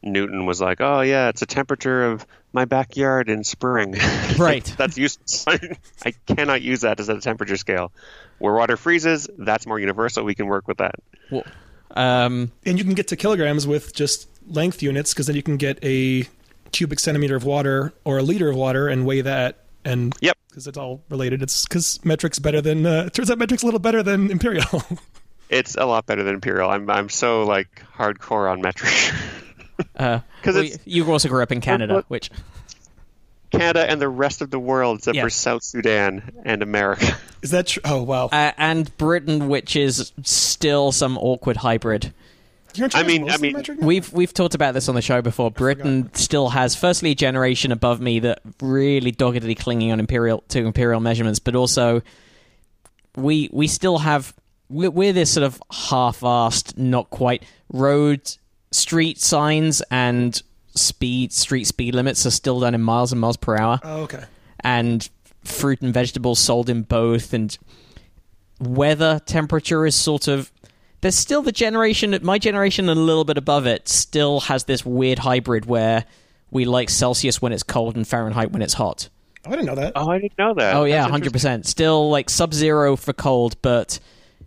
Newton was like, "Oh yeah, it's a temperature of my backyard in spring." Right. that's useless. I cannot use that as a temperature scale. Where water freezes, that's more universal. We can work with that. Well, um, and you can get to kilograms with just length units because then you can get a cubic centimeter of water or a liter of water and weigh that and Yep. because it's all related it's because metric's better than uh, it turns out metric's a little better than imperial It's a lot better than imperial. I'm I'm so like hardcore on metric. uh, 'Cause well, you also grew up in Canada, what- which Canada and the rest of the world, except Yeah. for South Sudan and America. is that true oh wow uh, and Britain, which is still some awkward hybrid. I mean- I mean- We've we've talked about this on the show before. Britain still has, firstly, a generation above me that really doggedly clinging on imperial to imperial measurements, but also we we still have we're, we're this sort of half-assed, not quite road street signs and speed street speed limits are still done in miles and miles per hour. Oh okay. And fruit and vegetables sold in both and weather temperature is sort of there's still the generation my generation and a little bit above it still has this weird hybrid where we like celsius when it's cold and fahrenheit when it's hot. Oh, i didn't know that. Oh, I didn't know that. oh yeah That's 100% still like sub zero for cold but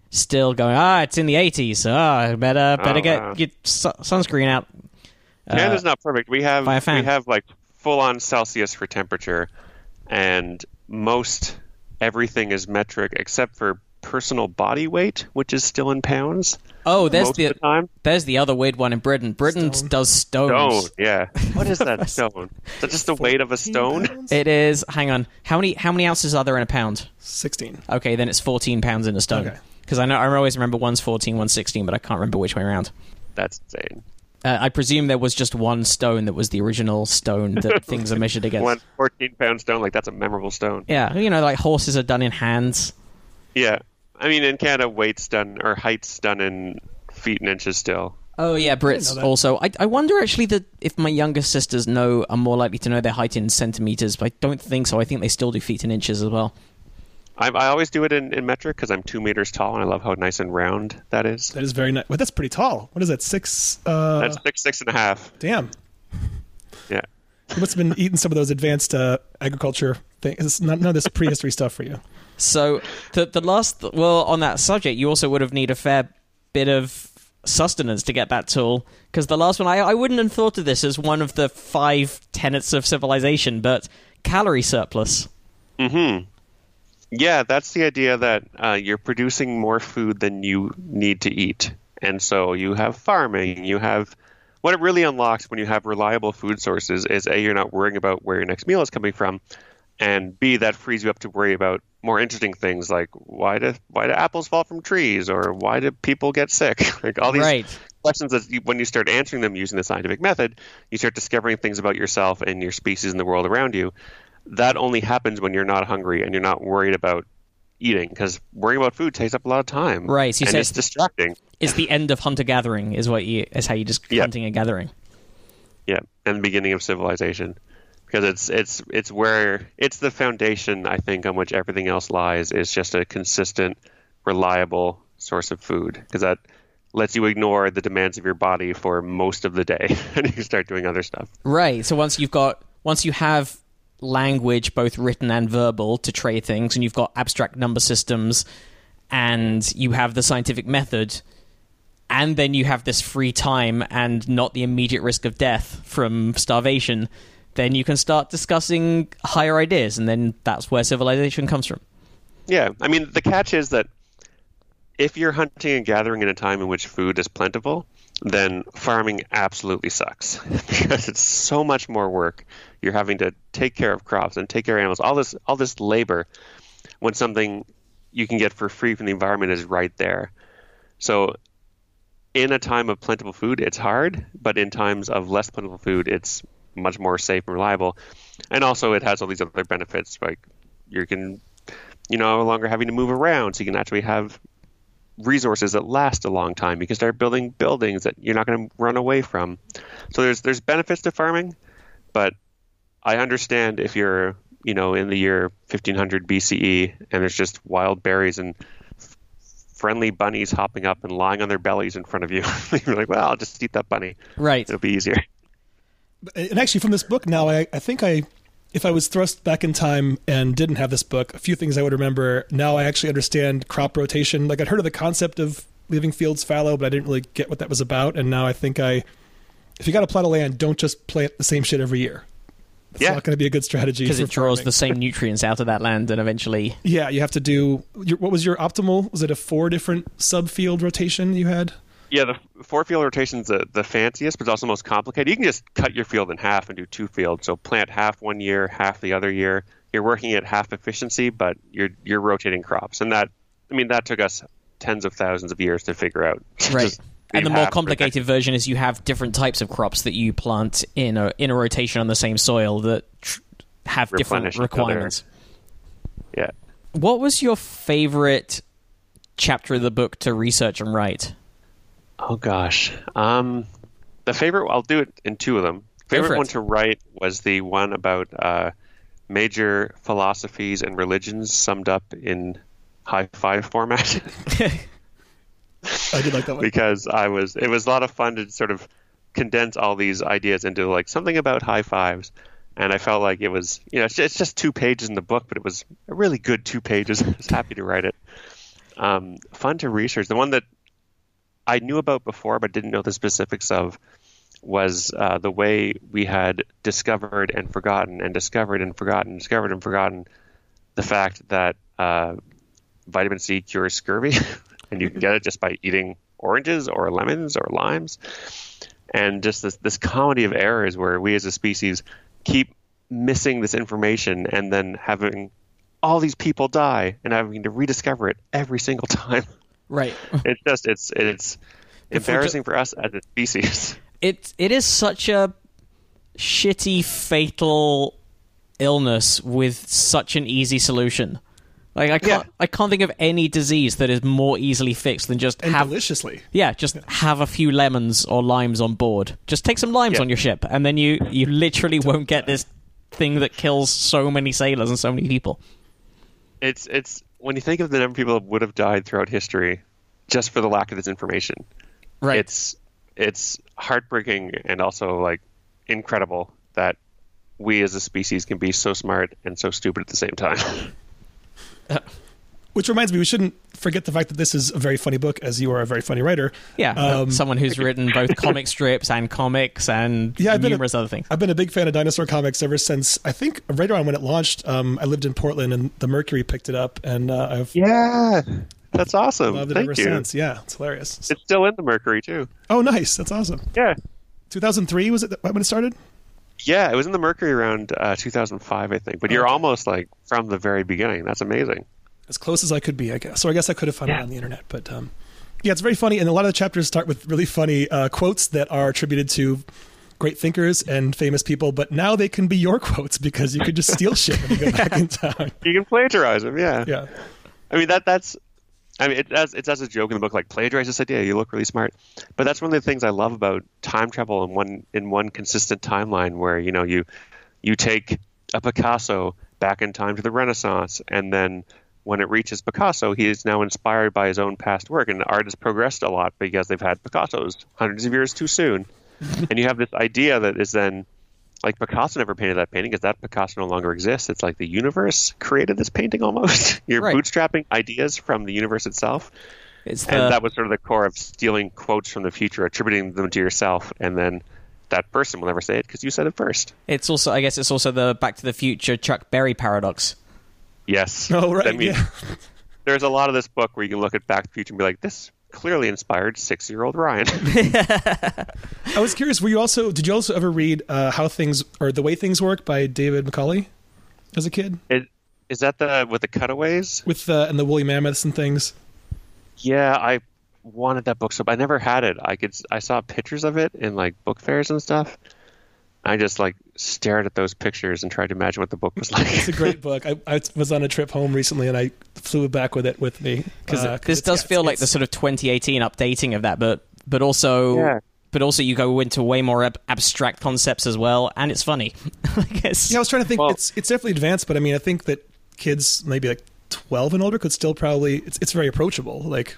still going ah it's in the 80s ah better better Oh, get wow. get su- sunscreen out Canada's uh, not perfect. We have by a fan. we have like full on Celsius for temperature, and most everything is metric except for personal body weight, which is still in pounds oh there's the of the time. there's the other weird one in britain britain Stone. does stones Stone, yeah. What is that stone? Is that just the weight of a stone? pounds? It is. Hang on. How many how many ounces are there in a pound? 16 Okay, then it's fourteen pounds in a stone. Okay. Because I know I always remember one's 14, one's 16, but I can't remember which way around. That's insane. Uh, I presume there was just one stone that was the original stone that things are measured against. One 14 pound stone, like that's a memorable stone. Yeah, you know, like horses are done in hands. Yeah. I mean, in Canada, weight's done, or height's done in feet and inches still. Oh yeah, Brits know that. also. I, I wonder actually that if my younger sisters know, are more likely to know their height in centimeters, but I don't think so. I think they still do feet and inches as well. I, I always do it in, in metric because I'm two meters tall and I love how nice and round that is. that is very nice well, that's pretty tall what is that six uh That's six, six and a half. damn Yeah. you must have been eating some of those advanced uh, agriculture things it's not, none of this prehistory stuff for you So the the last well on that subject, you also would have need a fair bit of sustenance to get that tool because the last one I, I wouldn't have thought of this as one of the five tenets of civilization, but calorie surplus. Mm-hmm. Yeah, that's the idea that uh, you're producing more food than you need to eat. And so you have farming, you have what it really unlocks when you have reliable food sources is A, you're not worrying about where your next meal is coming from, and B, that frees you up to worry about more interesting things like why do why do apples fall from trees or why do people get sick? like all these Right. questions that you, when you start answering them using the scientific method, you start discovering things about yourself and your species and the world around you. That only happens when you're not hungry and you're not worried about eating because worrying about food takes up a lot of time. Right, so and it's distracting. It's the end of hunter gathering, is what you is how you just Yeah. hunting and gathering. Yeah, and the beginning of civilization because it's it's it's where it's the foundation I think on which everything else lies is just a consistent, reliable source of food because that lets you ignore the demands of your body for most of the day and you start doing other stuff. Right. So once you've got once you have language, both written and verbal, to trade things, and you've got abstract number systems, and you have the scientific method, and then you have this free time and not the immediate risk of death from starvation, then you can start discussing higher ideas, and then that's where civilization comes from. Yeah, I mean the catch is that if you're hunting and gathering in a time in which food is plentiful, then farming absolutely sucks because it's so much more work. You're having to take care of crops and take care of animals. All this all this labor when something you can get for free from the environment is right there. So in a time of plentiful food, it's hard, but in times of less plentiful food, it's much more safe and reliable. And also it has all these other benefits like you can you know no longer having to move around so you can actually have resources that last a long time. You can start building buildings that you're not going to run away from. So there's there's benefits to farming, but I understand if you're you know in the year 1500 BCE and there's just wild berries and f- friendly bunnies hopping up and lying on their bellies in front of you. you're like, well, I'll just eat that bunny. Right. It'll be easier. And actually, from this book now, I, I think I, if I was thrust back in time and didn't have this book, a few things I would remember. Now I actually understand crop rotation. Like I'd heard of the concept of leaving fields fallow, but I didn't really get what that was about. And now I think I, if you got a plot of land, don't just plant the same shit every year. It's Yeah. not going to be a good strategy Because for it draws farming. the same nutrients out of that land, and eventually, Yeah, you have to do. Your, what was your optimal? Was it a four different subfield rotation you had? Yeah, the four field rotation's the, the fanciest, but it's also most complicated. You can just cut your field in half and do two fields. So plant half one year, half the other year. You're working at half efficiency, but you're you're rotating crops, and that I mean that took us tens of thousands of years to figure out. right. Just And the more complicated version is you have different types of crops that you plant in a in a rotation on the same soil that tr- have different Replenish each other. requirements. Yeah. What was your favorite chapter of the book to research and write? Oh gosh. Um, the favorite. I'll do it in two of them. Favorite one to write was the one about uh, major philosophies and religions summed up in high five format. I did like that one. because I was it was a lot of fun to sort of condense all these ideas into like something about high fives. And I felt like it was you know it's just, two pages in the book but it was a really good two pages. I was happy to write it. Um, fun to research. The one that I knew about before but didn't know the specifics of was uh, the way we had discovered and forgotten and discovered and forgotten discovered and forgotten the fact that uh, vitamin C cures scurvy, and you can get it just by eating oranges or lemons or limes, and just this this comedy of errors where we as a species keep missing this information and then having all these people die and having to rediscover it every single time. Right. It's just it's it's embarrassing for us as a species. It it is such a shitty fatal illness with such an easy solution. Like I can't Yeah. I can't think of any disease that is more easily fixed than just and have deliciously. yeah, just have a few lemons or limes on board. Just take some limes Yeah. on your ship, and then you you literally won't get this thing that kills so many sailors and so many people. It's it's when you think of the number of people that would have died throughout history just for the lack of this information. Right. It's it's heartbreaking and also like incredible that we as a species can be so smart and so stupid at the same time. Which reminds me, we shouldn't forget the fact that this is a very funny book, as you are a very funny writer. yeah, Um, someone who's written both comic strips and comics and Yeah, I've been a- numerous other things. I've been a big fan of dinosaur comics ever since I think right around when it launched. Um, I lived in Portland, and the Mercury picked it up, and uh, I've yeah, that's awesome. loved it Thank ever you. since. Yeah, it's hilarious. It's still in the Mercury too. oh, nice. That's awesome. Yeah. 2003 was it when it started? Yeah, it was in the Mercury around uh, 2005, I think. But you're Okay. almost like from the very beginning. That's amazing. As close as I could be, I guess. So I guess I could have found it on the internet, but um, yeah, it's very funny, and a lot of the chapters start with really funny uh, quotes that are attributed to great thinkers and famous people. But now they can be your quotes because you could just steal shit when you go back in town. You can plagiarize them. Yeah. Yeah. I mean that that's I mean it as it's as a joke in the book like plagiarize this idea you look really smart. But that's one of the things I love about time travel in one in one consistent timeline where you know you you take a Picasso back in time to the Renaissance and then when it reaches Picasso he is now inspired by his own past work and art has progressed a lot because they've had Picassos hundreds of years too soon. And you have this idea that is then like Picasso never painted that painting because that Picasso no longer exists. It's like the universe created this painting almost. You're Right. bootstrapping ideas from the universe itself. It's the and that was sort of the core of stealing quotes from the future, attributing them to yourself, and then that person will never say it because you said it first. it's also I guess it's also the Back to the Future Chuck Berry paradox. Yes. Oh, right, I mean, yeah. there's a lot of this book where you can look at Back to the Future and be like, this clearly inspired six-year-old Ryan. I was curious. Were you also? Did you also ever read uh, How Things or The Way Things Work by David Macaulay as a kid it, is that the with the cutaways? with uh, and the woolly mammoths and things? Yeah, I wanted that book so I never had it. I could I saw pictures of it in like book fairs and stuff. I just like stared at those pictures and tried to imagine what the book was like. It's a great book. I, I was on a trip home recently and I flew back with it with me because uh, this does got- feel like the sort of 2018 updating of that, but but also Yeah. but also you go into way more ab- abstract concepts as well, and it's funny. I guess. Yeah, I was trying to think. Well- it's it's definitely advanced, but I mean, I think that kids maybe like twelve and older could still probably. It's it's very approachable. Like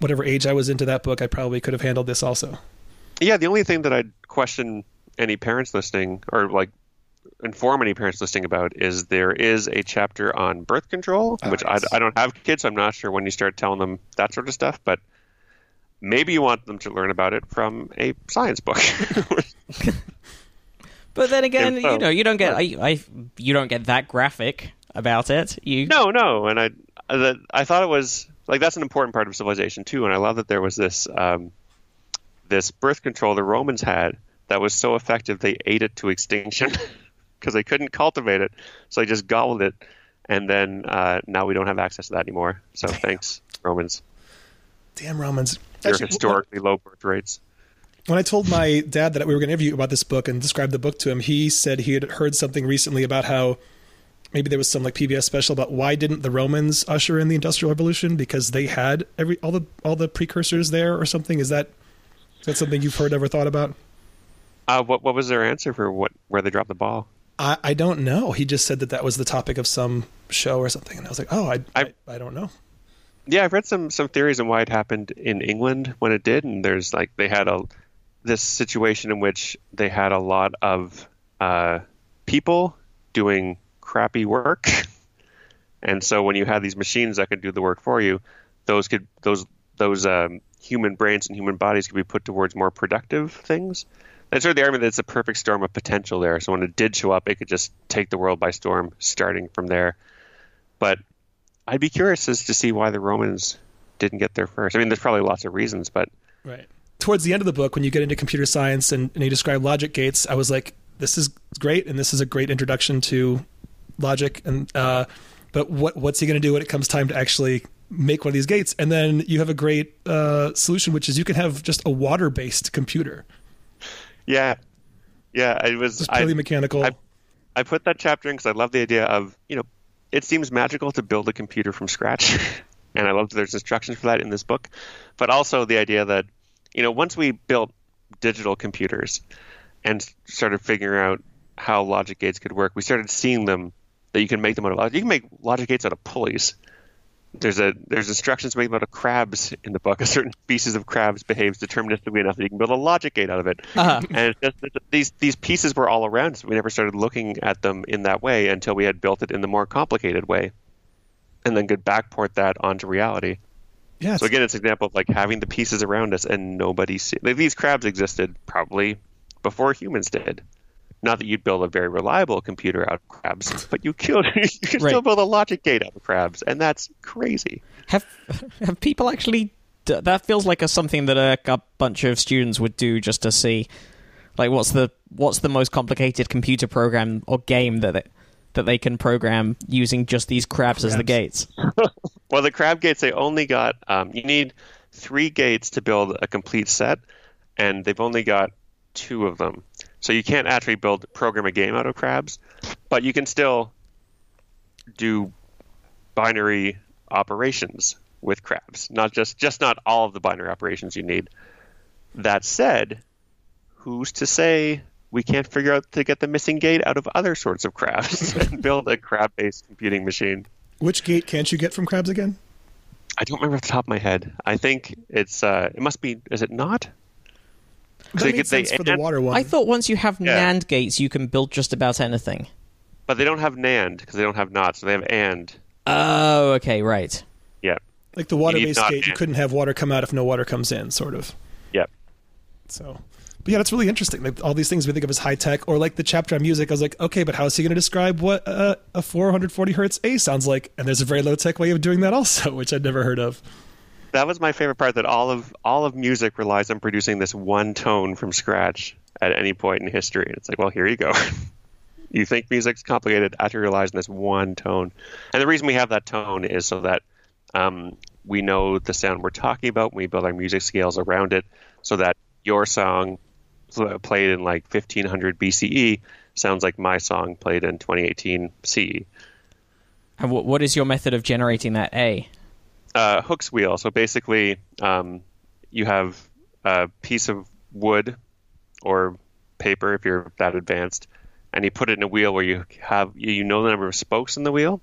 whatever age I was into that book, I probably could have handled this also. Yeah, the only thing that I'd question any parents listening or like inform any parents listening about is there is a chapter on birth control, Ah, which yes. I, I don't have kids, so I'm not sure when you start telling them that sort of stuff, but maybe you want them to learn about it from a science book. But then again, so- you know, you don't get I, I you don't get that graphic about it. You no, no, and I that I thought it was like that's an important part of civilization too, and I love that there was this um, this birth control the Romans had that was so effective they ate it to extinction because they couldn't cultivate it, so they just gobbled it, and then uh, now we don't have access to that anymore. So thanks, Romans. Damn Romans! Your historically low birth rates. When I told my dad that we were going to interview about this book and describe the book to him, he said he had heard something recently about how maybe there was some like PBS special about why didn't the Romans usher in the Industrial Revolution because they had every all the all the precursors there or something. Is that is that something you've heard ever thought about? Uh, what what was their answer for what where they dropped the ball? I, I don't know. He just said that that was the topic of some show or something, and I was like, oh, I I, I- I don't know. Yeah, I've read some some theories on why it happened in England when it did, and there's like they had a this situation in which they had a lot of uh, people doing crappy work, and so when you had these machines that could do the work for you, those could those those um, human brains and human bodies could be put towards more productive things. That's sort of the argument that it's a perfect storm of potential there. So when it did show up, it could just take the world by storm, starting from there. But I'd be curious as to see why the Romans didn't get there first. I mean, there's probably lots of reasons, but Right. Towards the end of the book, when you get into computer science and, and you describe logic gates, I was like, this is great, and this is a great introduction to logic. And uh, but what what's he going to do when it comes time to actually make one of these gates? And then you have a great uh, solution, which is you can have just a water based computer, yeah, yeah, it was. just I, purely mechanical. I, I put that chapter in because I love the idea of you know, it seems magical to build a computer from scratch, and I love that there's instructions for that in this book, but also the idea that you know once we built digital computers and started figuring out how logic gates could work, we started seeing them that you can make them out of you can make logic gates out of pulleys. There's a there's instructions to make them crabs in the book. A certain species of crabs behaves deterministically enough that you can build a logic gate out of it. Uh-huh. And it's just, that these these pieces were all around, so we never started looking at them in that way until we had built it in the more complicated way, and then could backport that onto reality. yeah, So again, it's an example of like having the pieces around us and nobody see. Like, these crabs existed probably before humans did. Not that you'd build a very reliable computer out of crabs, but you killed you can Right. still build a logic gate out of crabs, and that's crazy. Have have people actually? d- That feels like a something that a, a bunch of students would do just to see, like what's the what's the most complicated computer program or game that it, that they can program using just these crabs, as the gates. Well, the crab gates they only got um, you need three gates to build a complete set, and they've only got two of them. So you can't actually build program a game out of crabs, but you can still do binary operations with crabs. Not just just not all of the binary operations you need. That said, who's to say we can't figure out to get the missing gate out of other sorts of crabs and build a crab-based computing machine? which gate can't you get from crabs again? I don't remember off the top of my head. I think it's uh, it must be. Is it not? That They made they sense for the water one. I thought once you have Yeah. NAND gates, you can build just about anything. But they don't have NAND because they don't have NOT, so they have AND. Oh, okay, right. Yeah, Like the water-based not gate, you couldn't have water come out if no water comes in, sort of. Yep. So, but yeah, that's really interesting. Like all these things we think of as high tech, or like the chapter on music. I was like, okay, but how is he going to describe what uh, a 440 hertz A sounds like? And there's a very low tech way of doing that also, which I'd never heard of. That was my favorite part. That all of all of music relies on producing this one tone from scratch at any point in history. And it's like, well, here you go. you think music's complicated? After realizing this one tone, and the reason we have that tone is so that um, we know the sound we're talking about we build our music scales around it, so that your song played in like 1500 BCE sounds like my song played in 2018 CE. And what is your method of generating that A? Uh, Hooke's wheel. So basically, um, you have a piece of wood or paper if you're that advanced, and you put it in a wheel where you have you know the number of spokes in the wheel.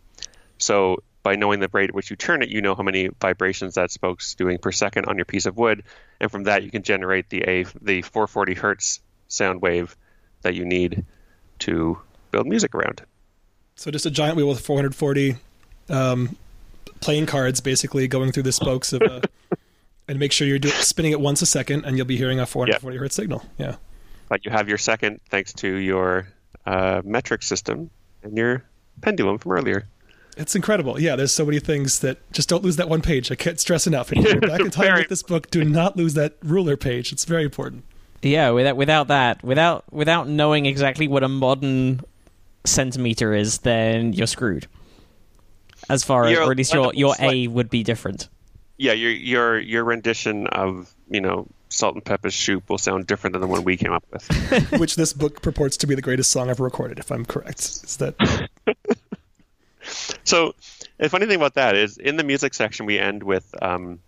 So by knowing the rate at which you turn it, you know how many vibrations that spoke's doing per second on your piece of wood, and from that you can generate the a the 440 hertz sound wave that you need to build music around. So just a giant wheel with 440 um, playing cards, basically going through the spokes of a, and make sure you're doing spinning it once a second, and you'll be hearing a 440 hertz signal. Yeah. But you have your second thanks to your uh, metric system and your pendulum from earlier. It's incredible. Yeah, there's so many things that just don't lose that one page. I can't stress enough. If you're back in time with this book, do not lose that ruler page. It's very important. Yeah, without without that, without without knowing exactly what a modern centimeter is, then you're screwed. As far as, You're or at least your a your A would be different. Yeah, your your your rendition of you know Salt-N-Pepa Shoop will sound different than the one we came up with. Which this book purports to be the greatest song ever recorded, if I'm correct. Is that so the funny thing about that is in the music section we end with um,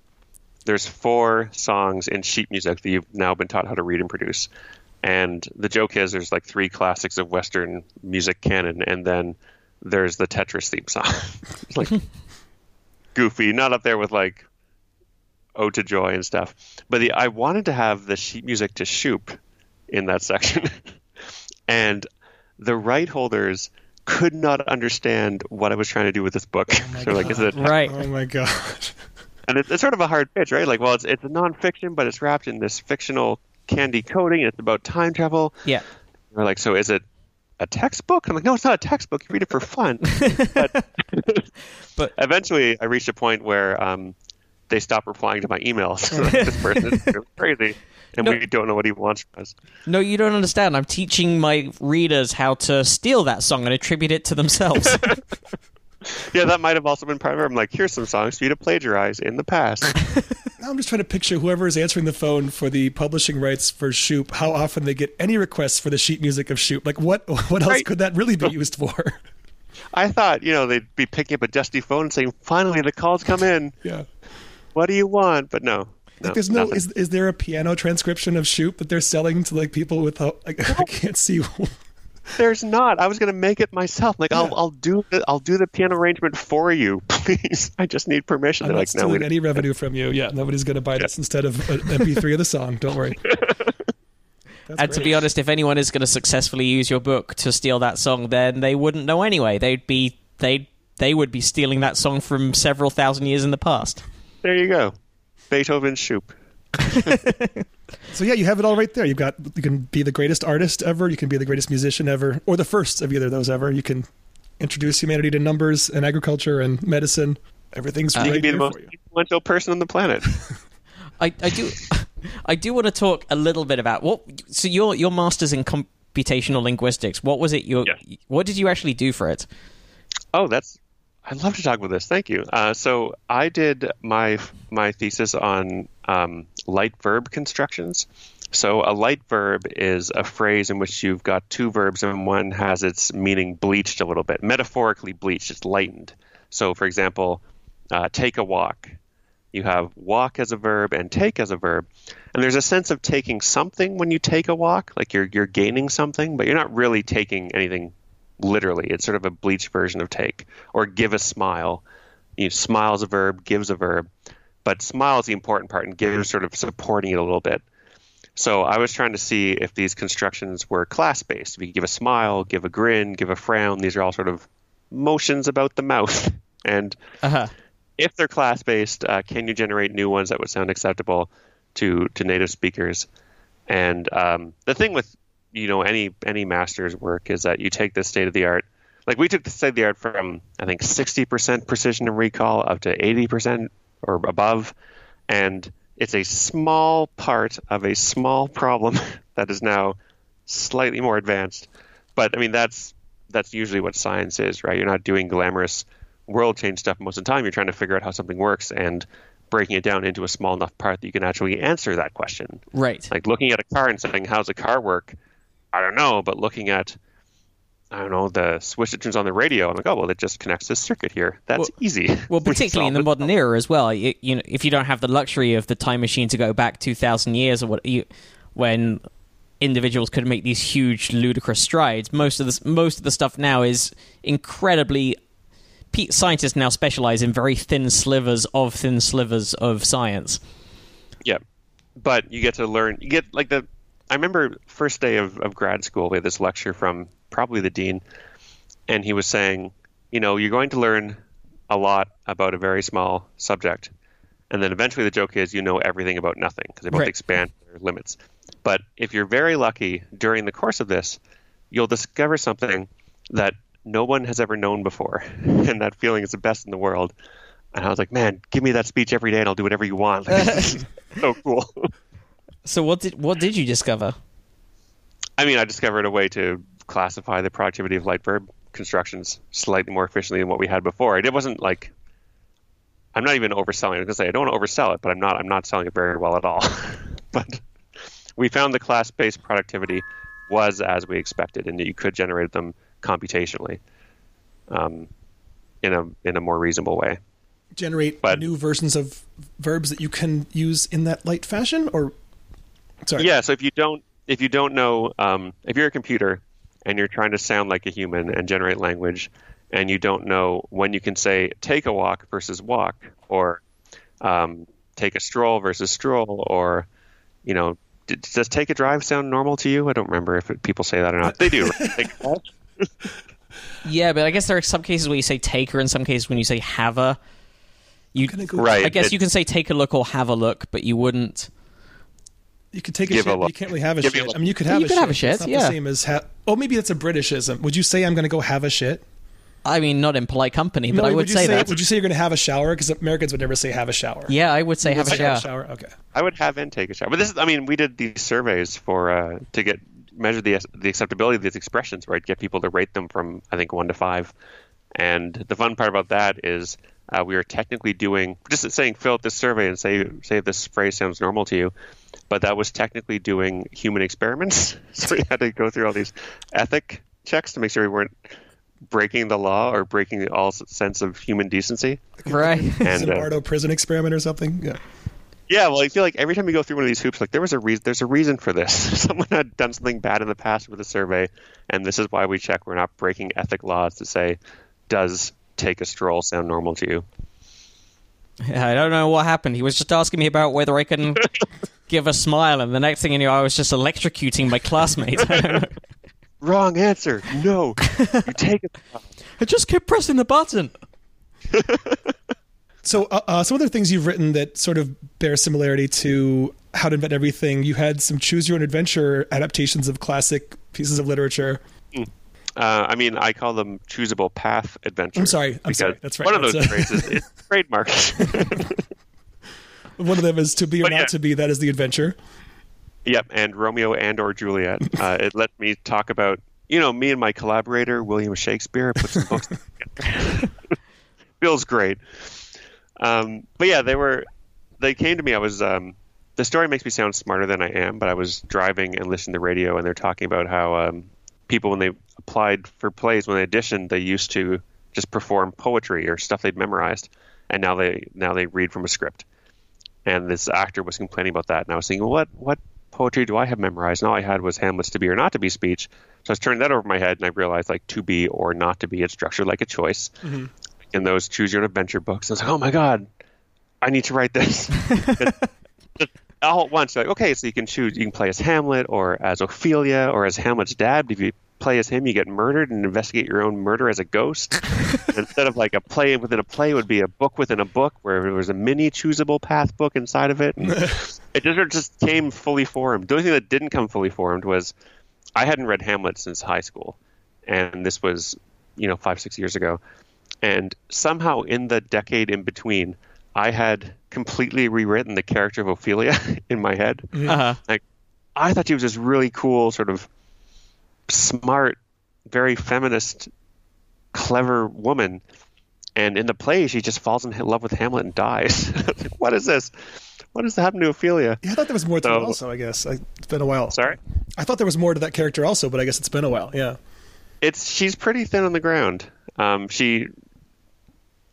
there's four songs in sheet music that you've now been taught how to read and produce. And the joke is there's like three classics of Western music canon, and then there's the Tetris theme song. It's like goofy, not up there with like Ode to Joy and stuff. But the I wanted to have the sheet music to Shoop in that section. and the right holders could not understand what I was trying to do with this book. Oh They're like, is it Right. Oh my god. and it's, it's sort of a hard pitch, right? Like, well, it's it's a nonfiction, but it's wrapped in this fictional candy coating, and it's about time travel. Yeah. We're like, so is it a textbook? I'm like, no, it's not a textbook. You read it for fun. but, But- eventually, I reached a point where um, they stopped replying to my emails. This person is crazy, and No. we don't know what he wants from us. No, you don't understand. I'm teaching my readers how to steal that song and attribute it to themselves. Yeah, that might have also been part of it. I'm like, here's some songs for you to plagiarize in the past. Now I'm just trying to picture whoever is answering the phone for the publishing rights for Shoop, how often they get any requests for the sheet music of Shoop. Like what what else Right. could that really be used for? I thought, you know, they'd be picking up a dusty phone and saying, finally, the call's come in. yeah. What do you want? But no. no there's no nothing. is is there a piano transcription of Shoop that they're selling to like people with how, like I can't see There's not. I was going to make it myself. Like Yeah. I'll I'll do the I'll do the piano arrangement for you, please. I just need permission. I'm They're not like, no, stealing we any revenue from you. Yeah, nobody's going to buy this instead of an MP3 of the song. Don't worry. That's and to be honest, if anyone is going to successfully use your book to steal that song, then they wouldn't know anyway. They'd be they they would be stealing that song from several thousand years in the past. There you go. Beethoven's Shoop. So yeah, you have it all right there. You've got you can be the greatest artist ever, you can be the greatest musician ever, or the first of either of those ever. You can introduce humanity to numbers and agriculture and medicine. Everything's You right can be here the most influential person on the planet. I, I do I do want to talk a little bit about what so your your masters in computational linguistics. What was it your Yes. what did you actually do for it? Oh, that's. I'd love to talk about this. Thank you. Uh, so I did my my thesis on um, light verb constructions. So a light verb is a phrase in which you've got two verbs and one has its meaning bleached a little bit, metaphorically bleached. It's lightened. So, for example, uh, take a walk. You have walk as a verb and take as a verb, and there's a sense of taking something when you take a walk, like you're you're gaining something, but you're not really taking anything literally. It's sort of a bleached version of take. Or give a smile. You know, smile is a verb, gives a verb, but smile is the important part, and give is sort of supporting it a little bit. So I was trying to see if these constructions were class based. If you could give a smile, give a grin, give a frown, these are all sort of motions about the mouth. And Uh-huh. if they're class based, uh, can you generate new ones that would sound acceptable to to native speakers? And um, the thing with you know any any master's work is that you take the state of the art. Like we took the state of the art from I think 60% precision and recall up to 80% or above, and it's a small part of a small problem that is now slightly more advanced. But I mean that's that's usually what science is, right? You're not doing glamorous world change stuff most of the time. You're trying to figure out how something works and breaking it down into a small enough part that you can actually answer that question. Right. Like looking at a car and saying, "How's a car work?" I don't know, but looking at I don't know the switch that turns on the radio. I'm like, oh well, it just connects this circuit here. That's Well- easy. Well, particularly in the it. modern era as well. You, you know, if you don't have the luxury of the time machine to go back two thousand years or what, you, when individuals could make these huge, ludicrous strides, most of the most of the stuff now is incredibly. Scientists now specialize in very thin slivers of thin slivers of science. Yeah, but you get to learn. You get like the. I remember first day of, of grad school, we had this lecture from probably the dean, and he was saying, you know, you're going to learn a lot about a very small subject, and then eventually the joke is you know everything about nothing because they both Right. expand their limits. But if you're very lucky during the course of this, you'll discover something that no one has ever known before, and that feeling is the best in the world. And I was like, man, give me that speech every day, and I'll do whatever you want. Like, so cool. So what did what did you discover? I mean, I discovered a way to classify the productivity of light verb constructions slightly more efficiently than what we had before. It wasn't like I'm not even overselling. it. I was gonna say I don't want to oversell it, but I'm not. I'm not selling it very well at all. but we found the class-based productivity was as we expected, and that you could generate them computationally um, in a in a more reasonable way. Generate But- new versions of verbs that you can use in that light fashion, or sorry, Yeah. So if you don't if you don't know um, if you're a computer and you're trying to sound like a human and generate language, and you don't know when you can say take a walk versus walk, or um, take a stroll versus stroll, or you know, d- does take a drive sound normal to you? I don't remember if people say that or not. They do. right? Take a walk? Yeah, but I guess there are some cases where you say taker, and some cases when you say have a. You, go- Right. I guess it- you can say take a look or have a look, but you wouldn't. You could take a Give a shit. but. You can't really have a Give shit. look. I mean, you could have You a could shit. have a shit, It's not yeah. the same as ha- oh, maybe that's a Britishism. Would you say I'm going to go have a shit? I mean, not in polite company, but No, I would you say, that. Would you say you're going to have a shower? Because Americans would never say have a shower. Yeah, I would say have a Say shower. Okay. I would have and take a shower. But this is, I mean, we did these surveys for uh, to get measure the the acceptability of these expressions, right? Get people to rate them from I think one to five. And the fun part about that is uh, we are technically doing just saying fill out this survey and say say if this phrase sounds normal to you. But that was technically doing human experiments, so we had to go through all these ethic checks to make sure we weren't breaking the law or breaking all sense of human decency. Right. And uh, Zimbardo prison experiment or something. Yeah. yeah, well, I feel like every time you go through one of these hoops, like there was a reason. There's a reason for this. Someone had done something bad in the past with a survey, and this is why we check. We're not breaking ethic laws to say, does take a stroll sound normal to you? I don't know what happened. He was just asking me about whether I can give a smile, and the next thing you knew, I was just electrocuting my classmate. I don't know. Wrong answer. No, you take it. I just kept pressing the button. So, uh, uh, some other things you've written that sort of bear similarity to How to Invent Everything. You had some choose your own adventure adaptations of classic pieces of literature. Uh, I mean, I call them choosable path adventures. I'm sorry. I'm sorry. That's right. One of those a- phrases is trademarked. One of them is to be or But not yeah. to be. That is the adventure. Yep, and Romeo and or Juliet. Uh, it let me talk about, you know, me and my collaborator William Shakespeare put some books. Feels great. Um, but yeah, they were. They came to me. I was. Um, the story makes me sound smarter than I am, but I was driving and listening to the radio, and they're talking about how um, people, when they applied for plays, when they auditioned, they used to just perform poetry or stuff they'd memorized, and now they now they read from a script and this actor was complaining about that. And I was thinking, what what poetry do I have memorized? And all I had was Hamlet's to be or not to be speech. So I was turning that over my head, and I realized like to be or not to be, it's structured like a choice. Mm-hmm. In those choose your own adventure books, I was like, oh my god, I need to write this. All at once, like okay, so you can choose, you can play as Hamlet or as Ophelia or as Hamlet's dad if you play as him, you get murdered and investigate your own murder as a ghost. Instead of like a play within a play, it would be a book within a book where there was a mini choosable path book inside of it. It just, it just came fully formed. The only thing that didn't come fully formed was I hadn't read Hamlet since high school, and this was, you know, five, six years ago. And somehow in the decade in between, I had completely rewritten the character of Ophelia in my head. Uh-huh. Like, I thought she was this really cool, sort of smart, very feminist, clever woman. And in the play, she just falls in love with Hamlet and dies. like, what is this? What has happened to Ophelia? Yeah, I thought there was more to So- it also. I guess I, it's been a while. Sorry. I thought there was more to that character also, but I guess it's been a while. Yeah. it's she's pretty thin on the ground. Um, she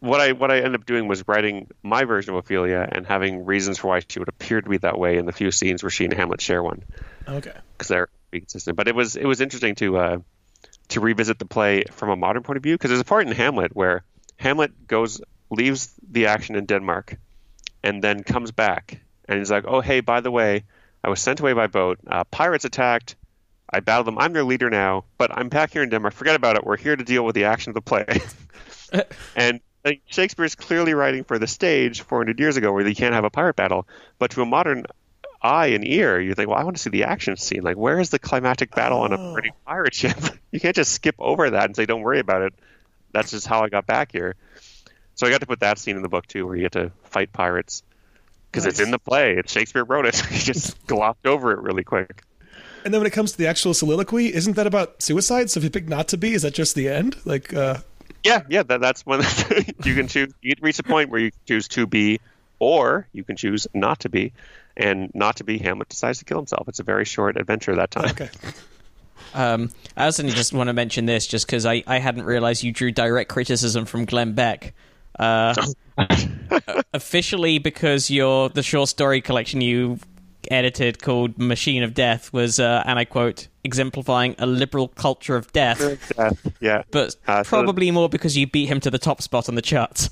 what I what I ended up doing was writing my version of Ophelia and having reasons for why she would appear to be that way in the few scenes where she and Hamlet share one Okay. because they're pretty consistent. But it was it was interesting to uh, to revisit the play from a modern point of view because there's a part in Hamlet where Hamlet goes leaves the action in Denmark and then comes back and he's like, oh hey, by the way, I was sent away by boat. Uh, pirates attacked. I battled them. I'm their leader now, but I'm back here in Denmark. Forget about it. We're here to deal with the action of the play. and like, Shakespeare is clearly writing for the stage 400 years ago, where you can't have a pirate battle. But to a modern eye and ear, you think, well, I want to see the action scene. Like, where is the climactic battle on a pretty pirate ship? you can't just skip over that and say, don't worry about it. That's just how I got back here. So I got to put that scene in the book too, where you get to fight pirates because it's in the play. It's Shakespeare wrote it. he just glossed over it really quick. And then when it comes to the actual soliloquy, isn't that about suicide? So if you pick not to be, is that just the end? Like, uh, Yeah, yeah, that, that's when you can choose. You reach a point where you choose to be, or you can choose not to be, and not to be. Hamlet decides to kill himself. It's a very short adventure that time. okay. Um, I also just want to mention this just because I, I hadn't realized you drew direct criticism from Glenn Beck. Uh, officially, because your the short story collection you edited called Machine of Death was, uh, and I quote, exemplifying a liberal culture of death, Death, yeah, but Uh, so- probably more because you beat him to the top spot on the charts.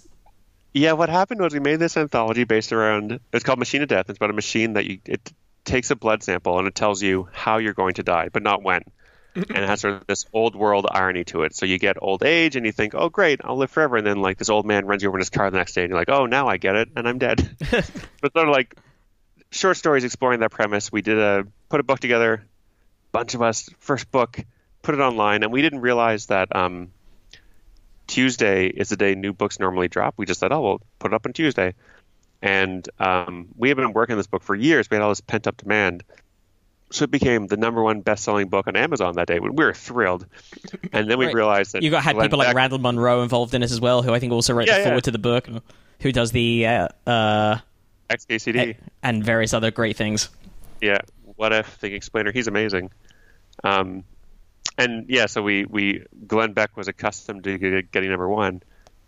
Yeah. What happened was we made this anthology based around. It's called Machine of Death. It's about a machine that you it takes a blood sample and it tells you how you're going to die, but not when. and it has sort of this old world irony to it. So you get old age and you think, oh, great, I'll live forever. And then, like, this old man runs you over in his car the next day and you're like, oh, now I get it and I'm dead. but sort of like short stories exploring that premise. We did a, put a book together, bunch of us, first book, put it online. And we didn't realize that um, Tuesday is the day new books normally drop. We just said, oh, we'll put it up on Tuesday. And um, we have been working on this book for years. We had all this pent up demand so it became the number one best-selling book on Amazon that day. We were thrilled, and then we Right. realized that You got had Glenn people like Beck- Randall Munroe involved in it as well, who I think also wrote Yeah, the foreword to the book, who does the uh, uh, XKCD. and various other great things. yeah, what if the Explainer? He's amazing. Um, and yeah, so we we Glenn Beck was accustomed to getting number one,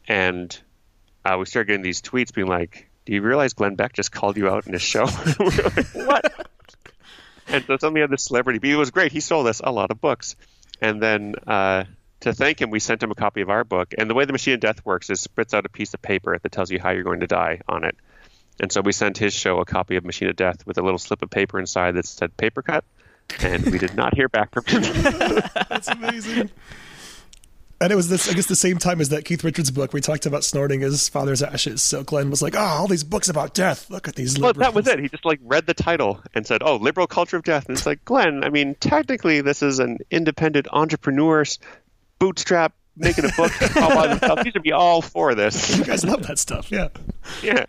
and uh, we started getting these tweets being like, "Do you realize Glenn Beck just called you out in his show?" we like, "What?" and so suddenly we had this celebrity. But it was great. He sold us a lot of books, and then. Uh, to thank him, we sent him a copy of our book. And the way the Machine of Death works is it spits out a piece of paper that tells you how you're going to die on it. And so we sent his show a copy of Machine of Death with a little slip of paper inside that said paper cut. And we did not hear back from him. That's amazing. And it was this, I guess, the same time as that Keith Richards book. We talked about snorting his father's ashes. So Glenn was like, "Oh, all these books about death. Look at these." well, that was it. He just like read the title and said, "Oh, liberal culture of death." And it's like, Glenn, I mean, technically, this is an independent entrepreneur, s- bootstrap making a book all by themselves. You should be all for this. You guys love that stuff, yeah. Yeah.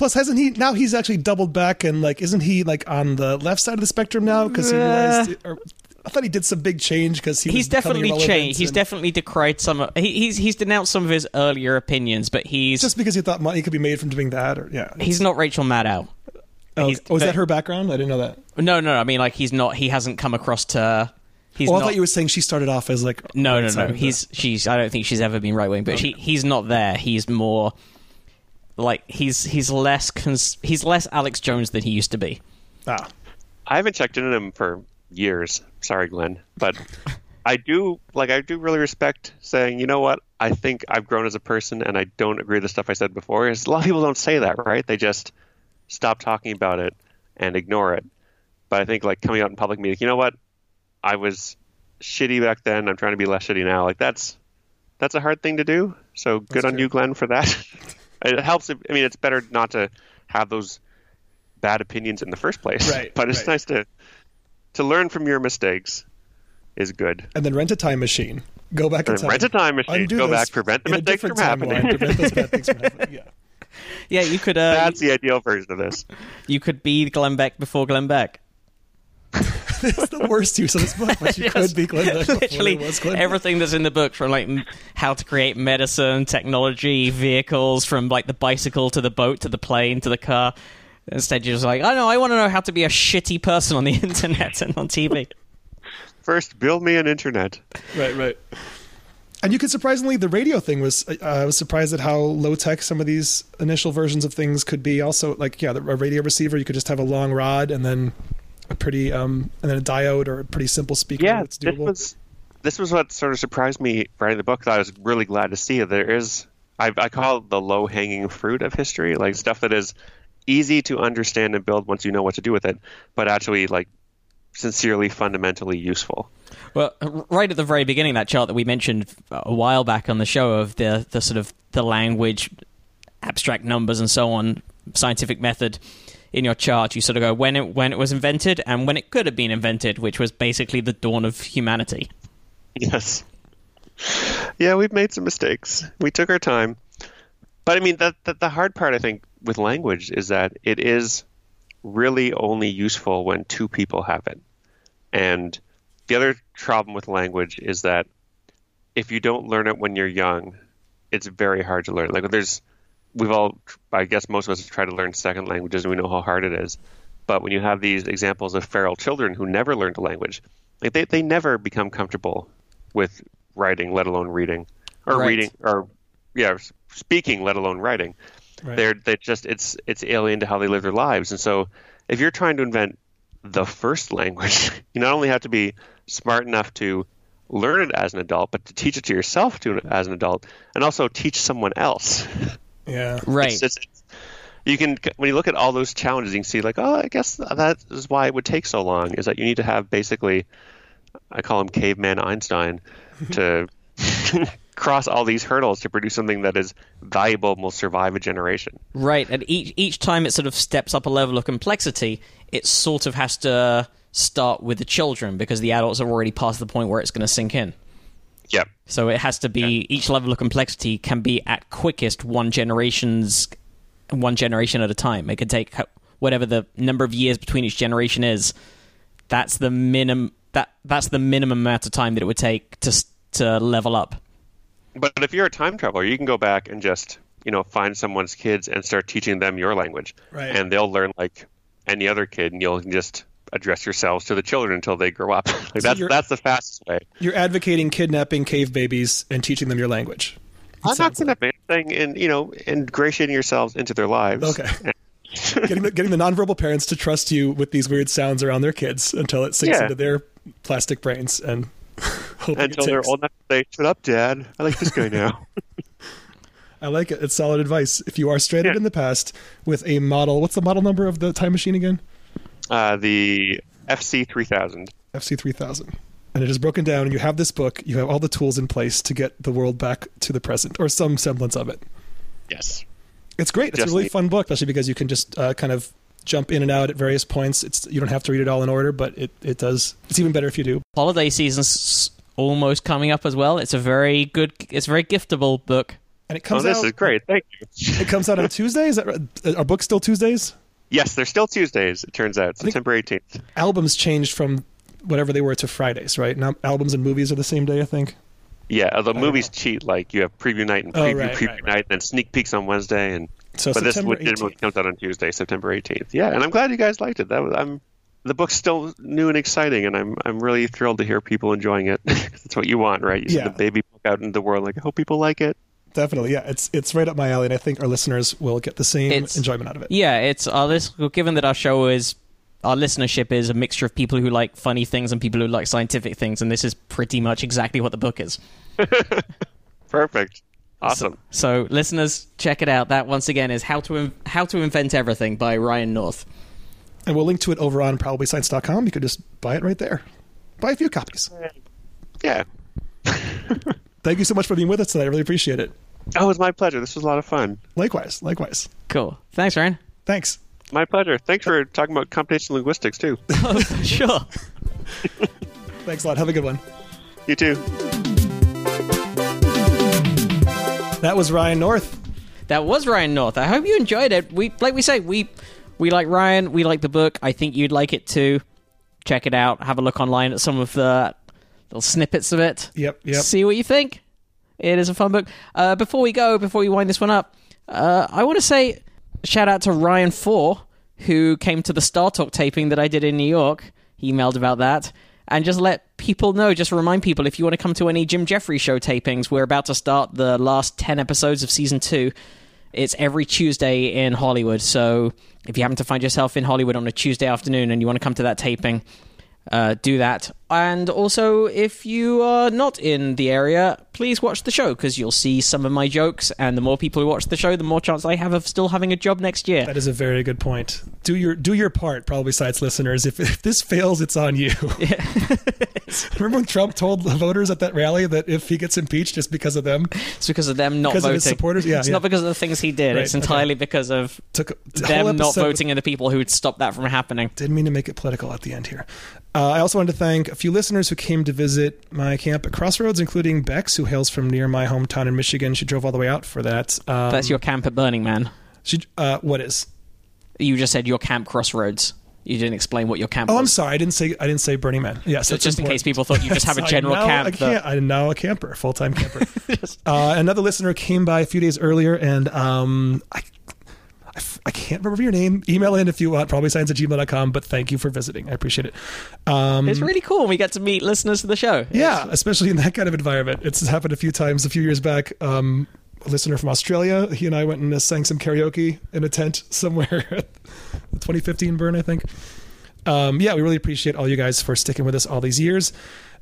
Plus, hasn't he now? He's actually doubled back and like, isn't he like on the left side of the spectrum now? Because he realized, or, I thought he did some big change because he He's definitely changed. He's and- definitely decried some. Of, he, he's he's denounced some of his earlier opinions, but he's just because he thought money could be made from doing that, or yeah. he's not Rachel Maddow. Oh, he's- oh, is but- that her background? I didn't know that. No, no, no. I mean, like he's not. He hasn't come across to. He's Oh, I not. thought you were saying she started off as like no, no, no. He's she's. I don't think she's ever been right wing, but she, he's not there. He's more like he's he's less cons- he's less Alex Jones than he used to be. ah. I haven't checked into him for years. Sorry, Glenn, but I do like I do really respect saying, you know what? I think I've grown as a person, and I don't agree with the stuff I said before. Is a lot of people don't say that, right? They just stop talking about it and ignore it. But I think like coming out in public meeting, you know what? I was shitty back then. I'm trying to be less shitty now. Like that's that's a hard thing to do. So good on true. you, Glenn, for that. it helps. If, I mean, it's better not to have those bad opinions in the first place. Right, But it's right. nice to to learn from your mistakes. Is good. And then rent a time machine. Go back in And time. rent a time machine. Undo Go this back. Prevent the mistakes from happening. Prevent those bad things from happening. Yeah. Yeah, you could. Uh, That's the ideal version of this. you could be Glenn Beck before Glenn Beck. It's the worst use of this book, but you Yes. could be Glenn Beck before Literally was Glenn Beck. everything that's in the book, from like how to create medicine, technology, vehicles, from like the bicycle to the boat to the plane to the car. Instead, you're just like, oh no, I want to know how to be a shitty person on the internet and on TV. First, build me an internet. Right, right. And you could surprisingly, the radio thing was. Uh, I was surprised at how low tech some of these initial versions of things could be. Also, like yeah, the, a radio receiver, you could just have a long rod and then a pretty um and then a diode or a pretty simple speaker. yeah, that's this was this was what sort of surprised me writing the book. That I was really glad to see. There is, I, I call it the low hanging fruit of history, like stuff that is easy to understand and build once you know what to do with it, but actually like sincerely fundamentally useful. Well, right at the very beginning, that chart that we mentioned a while back on the show of the the sort of the language, abstract numbers, and so on, scientific method. In your chart, you sort of go when it when it was invented and when it could have been invented, which was basically the dawn of humanity. Yes. Yeah, we've made some mistakes. We took our time. But I mean, that, the hard part, I think, with language is that it is really only useful when two people have it. And the other problem with language is that if you don't learn it when you're young, it's very hard to learn. Like there's, we've all, I guess most of us try to learn second languages, and we know how hard it is. But when you have these examples of feral children who never learned a language, like they, they never become comfortable with writing, let alone reading, or Right. reading, or yeah, speaking, let alone writing. Right. They're they just it's it's alien to how they live their lives. And so, if you're trying to invent the first language, you not only have to be smart enough to learn it as an adult, but to teach it to yourself to as an adult, and also teach someone else. yeah. Right. It's, it's, you can when you look at all those challenges, you can see like, oh, I guess that is why it would take so long. Is that you need to have basically, I call him caveman Einstein, to cross all these hurdles to produce something that is valuable and will survive a generation. Right, and each each time it sort of steps up a level of complexity, it sort of has to start with the children because the adults have already passed the point where it's going to sink in. Yep. So it has to be each level of complexity can be at quickest one generation's one generation at a time. It could take whatever the number of years between each generation is. That's the minimum. That that's the minimum amount of time that it would take to to level up. But if you're a time traveler, you can go back and just you know find someone's kids and start teaching them your language, Right. and they'll learn like any other kid, and you'll just address yourselves to the children until they grow up. like that's that's the fastest way. You're advocating kidnapping cave babies and teaching them your language. I'm not going to saying and you know ingratiating yourselves into their lives. Okay. getting the, getting the nonverbal parents to trust you with these weird sounds around their kids until it sinks Yeah. into their plastic brains and Until they're old enough to say, "Shut up, Dad. I like this guy now." I like it. It's solid advice. If you are stranded Yeah. in the past with a model, what's the model number of the time machine again? Uh, the FC three thousand. FC three thousand. And it is broken down, and you have this book. You have all the tools in place to get the world back to the present, or some semblance of it. Yes. It's great. It's Just a really neat. fun book, especially because you can just uh, kind of jump in and out at various points. It's you don't have to read it all in order, but it, it does. It's even better if you do. Holiday season's almost coming up as well. It's a very good. It's a very giftable book. And it Oh, comes this out. is great. Thank you. It comes out on Tuesday. Is that? Are books still Tuesdays? Yes, they're still Tuesdays. It turns out September eighteenth. Albums changed from whatever they were to Fridays, right? Now albums and movies are the same day, I think. Yeah, although movies cheat. Like you have preview night and Oh, preview right, preview right, right. night, and then sneak peeks on Wednesday, and So but this September legitimately 18th. comes out on Tuesday, September eighteenth. Yeah, and I'm glad you guys liked it. That was, I'm the book's still new and exciting, and I'm I'm really thrilled to hear people enjoying it. That's what you want, right? You Yeah. send the baby book out into the world. Like I hope people like it. Definitely, yeah. It's it's right up my alley, and I think our listeners will get the same It's- enjoyment out of it. Yeah, it's uh, our list. Given that our show is our listenership is a mixture of people who like funny things and people who like scientific things, and this is pretty much exactly what the book is. Perfect. Awesome. So, listeners, check it out. That once again is how to In- how to invent everything by Ryan North. And we'll link to it over on probablyscience.com. You could just buy it right there. buy a few copies. Yeah. Thank you so much for being with us tonight. I really appreciate it. Oh, it was my pleasure. This was a lot of fun. Likewise, likewise. Cool. Thanks, Ryan. Thanks. My pleasure. Thanks for talking about computational linguistics too. Oh, sure. Thanks a lot. Have a good one. You too. That was Ryan North. That was Ryan North. I hope you enjoyed it. We like we say, we we like Ryan, we like the book. I think you'd like it too. Check it out. Have a look online at some of the little snippets of it. Yep, yep. See what you think. It is a fun book. Uh, before we go, before we wind this one up, uh, I want to say shout out to Ryan Four, who came to the Star Talk taping that I did in New York. He emailed about that. And just let people know, just remind people if you want to come to any Jim Jefferies show tapings, we're about to start the last 10 episodes of season two. It's every Tuesday in Hollywood. So if you happen to find yourself in Hollywood on a Tuesday afternoon and you want to come to that taping, uh, do that. And also, if you are not in the area, please watch the show because you'll see some of my jokes. And the more people who watch the show, the more chance I have of still having a job next year. That is a very good point. Do your do your part, probably science listeners. If, if this fails, it's on you. Remember when Trump told the voters at that rally that if he gets impeached, it's because of them? It's because of them not Because of voting. his supporters? Yeah, it's yeah. not because of the things he did. Right, it's okay. entirely because of Took them not voting and the people who would stop that from happening. Didn't mean to make it political at the end here. Uh, I also wanted to thank few listeners who came to visit my camp at Crossroads, including Bex, who hails from near my hometown in Michigan. She drove all the way out for that. Um, That's your camp at Burning Man. She, uh, what is? You just said your camp Crossroads. You didn't explain what your camp Oh, I'm sorry. I didn't say I didn't say Burning Man. Yes, So just in case people thought you just have a general I'm now camp. A that- camp I'm now a camper, full time camper. uh, another listener came by a few days earlier, and um, I, I, can't remember your name. Email in if you want, probably science at gmail.com, but thank you for visiting. I appreciate it. Um, It's really cool. We get to meet listeners to the show. yeah, especially in that kind of environment. It's happened a few times. A few years back, um, a listener from Australia, he and I went and uh, sang some karaoke in a tent somewhere at the 2015 burn, I think. Um, yeah, we really appreciate all you guys for sticking with us all these years.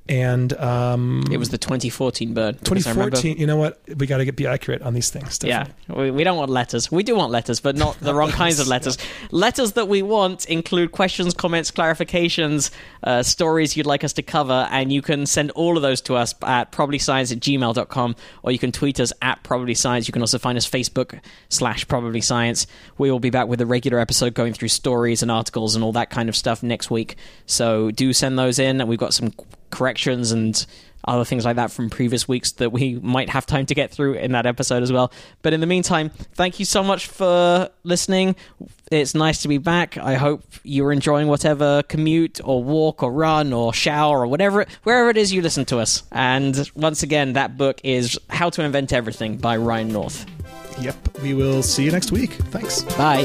And um, It was the 2014 burn. because I remember- 2014. You know what? We got to get be accurate on these things. Yeah, we, we don't want letters. We do want letters, but not the wrong kinds of letters. Letters that we want include questions, comments, clarifications, uh, stories you'd like us to cover, and you can send all of those to us at probablyscience at gmail.com, or you can tweet us at probablyscience. You can also find us Facebook slash probablyscience. We will be back with a regular episode going through stories and articles and all that kind of stuff next week. So do send those in, and we've got some corrections and other things like that from previous weeks that we might have time to get through in that episode as well. But in the meantime, thank you so much for listening. It's nice to be back. I hope you're enjoying whatever commute or walk or run or shower or whatever, wherever it is you listen to us. And once again, that book is How to Invent Everything by Ryan North. Yep. We will see you next week. Thanks. Bye.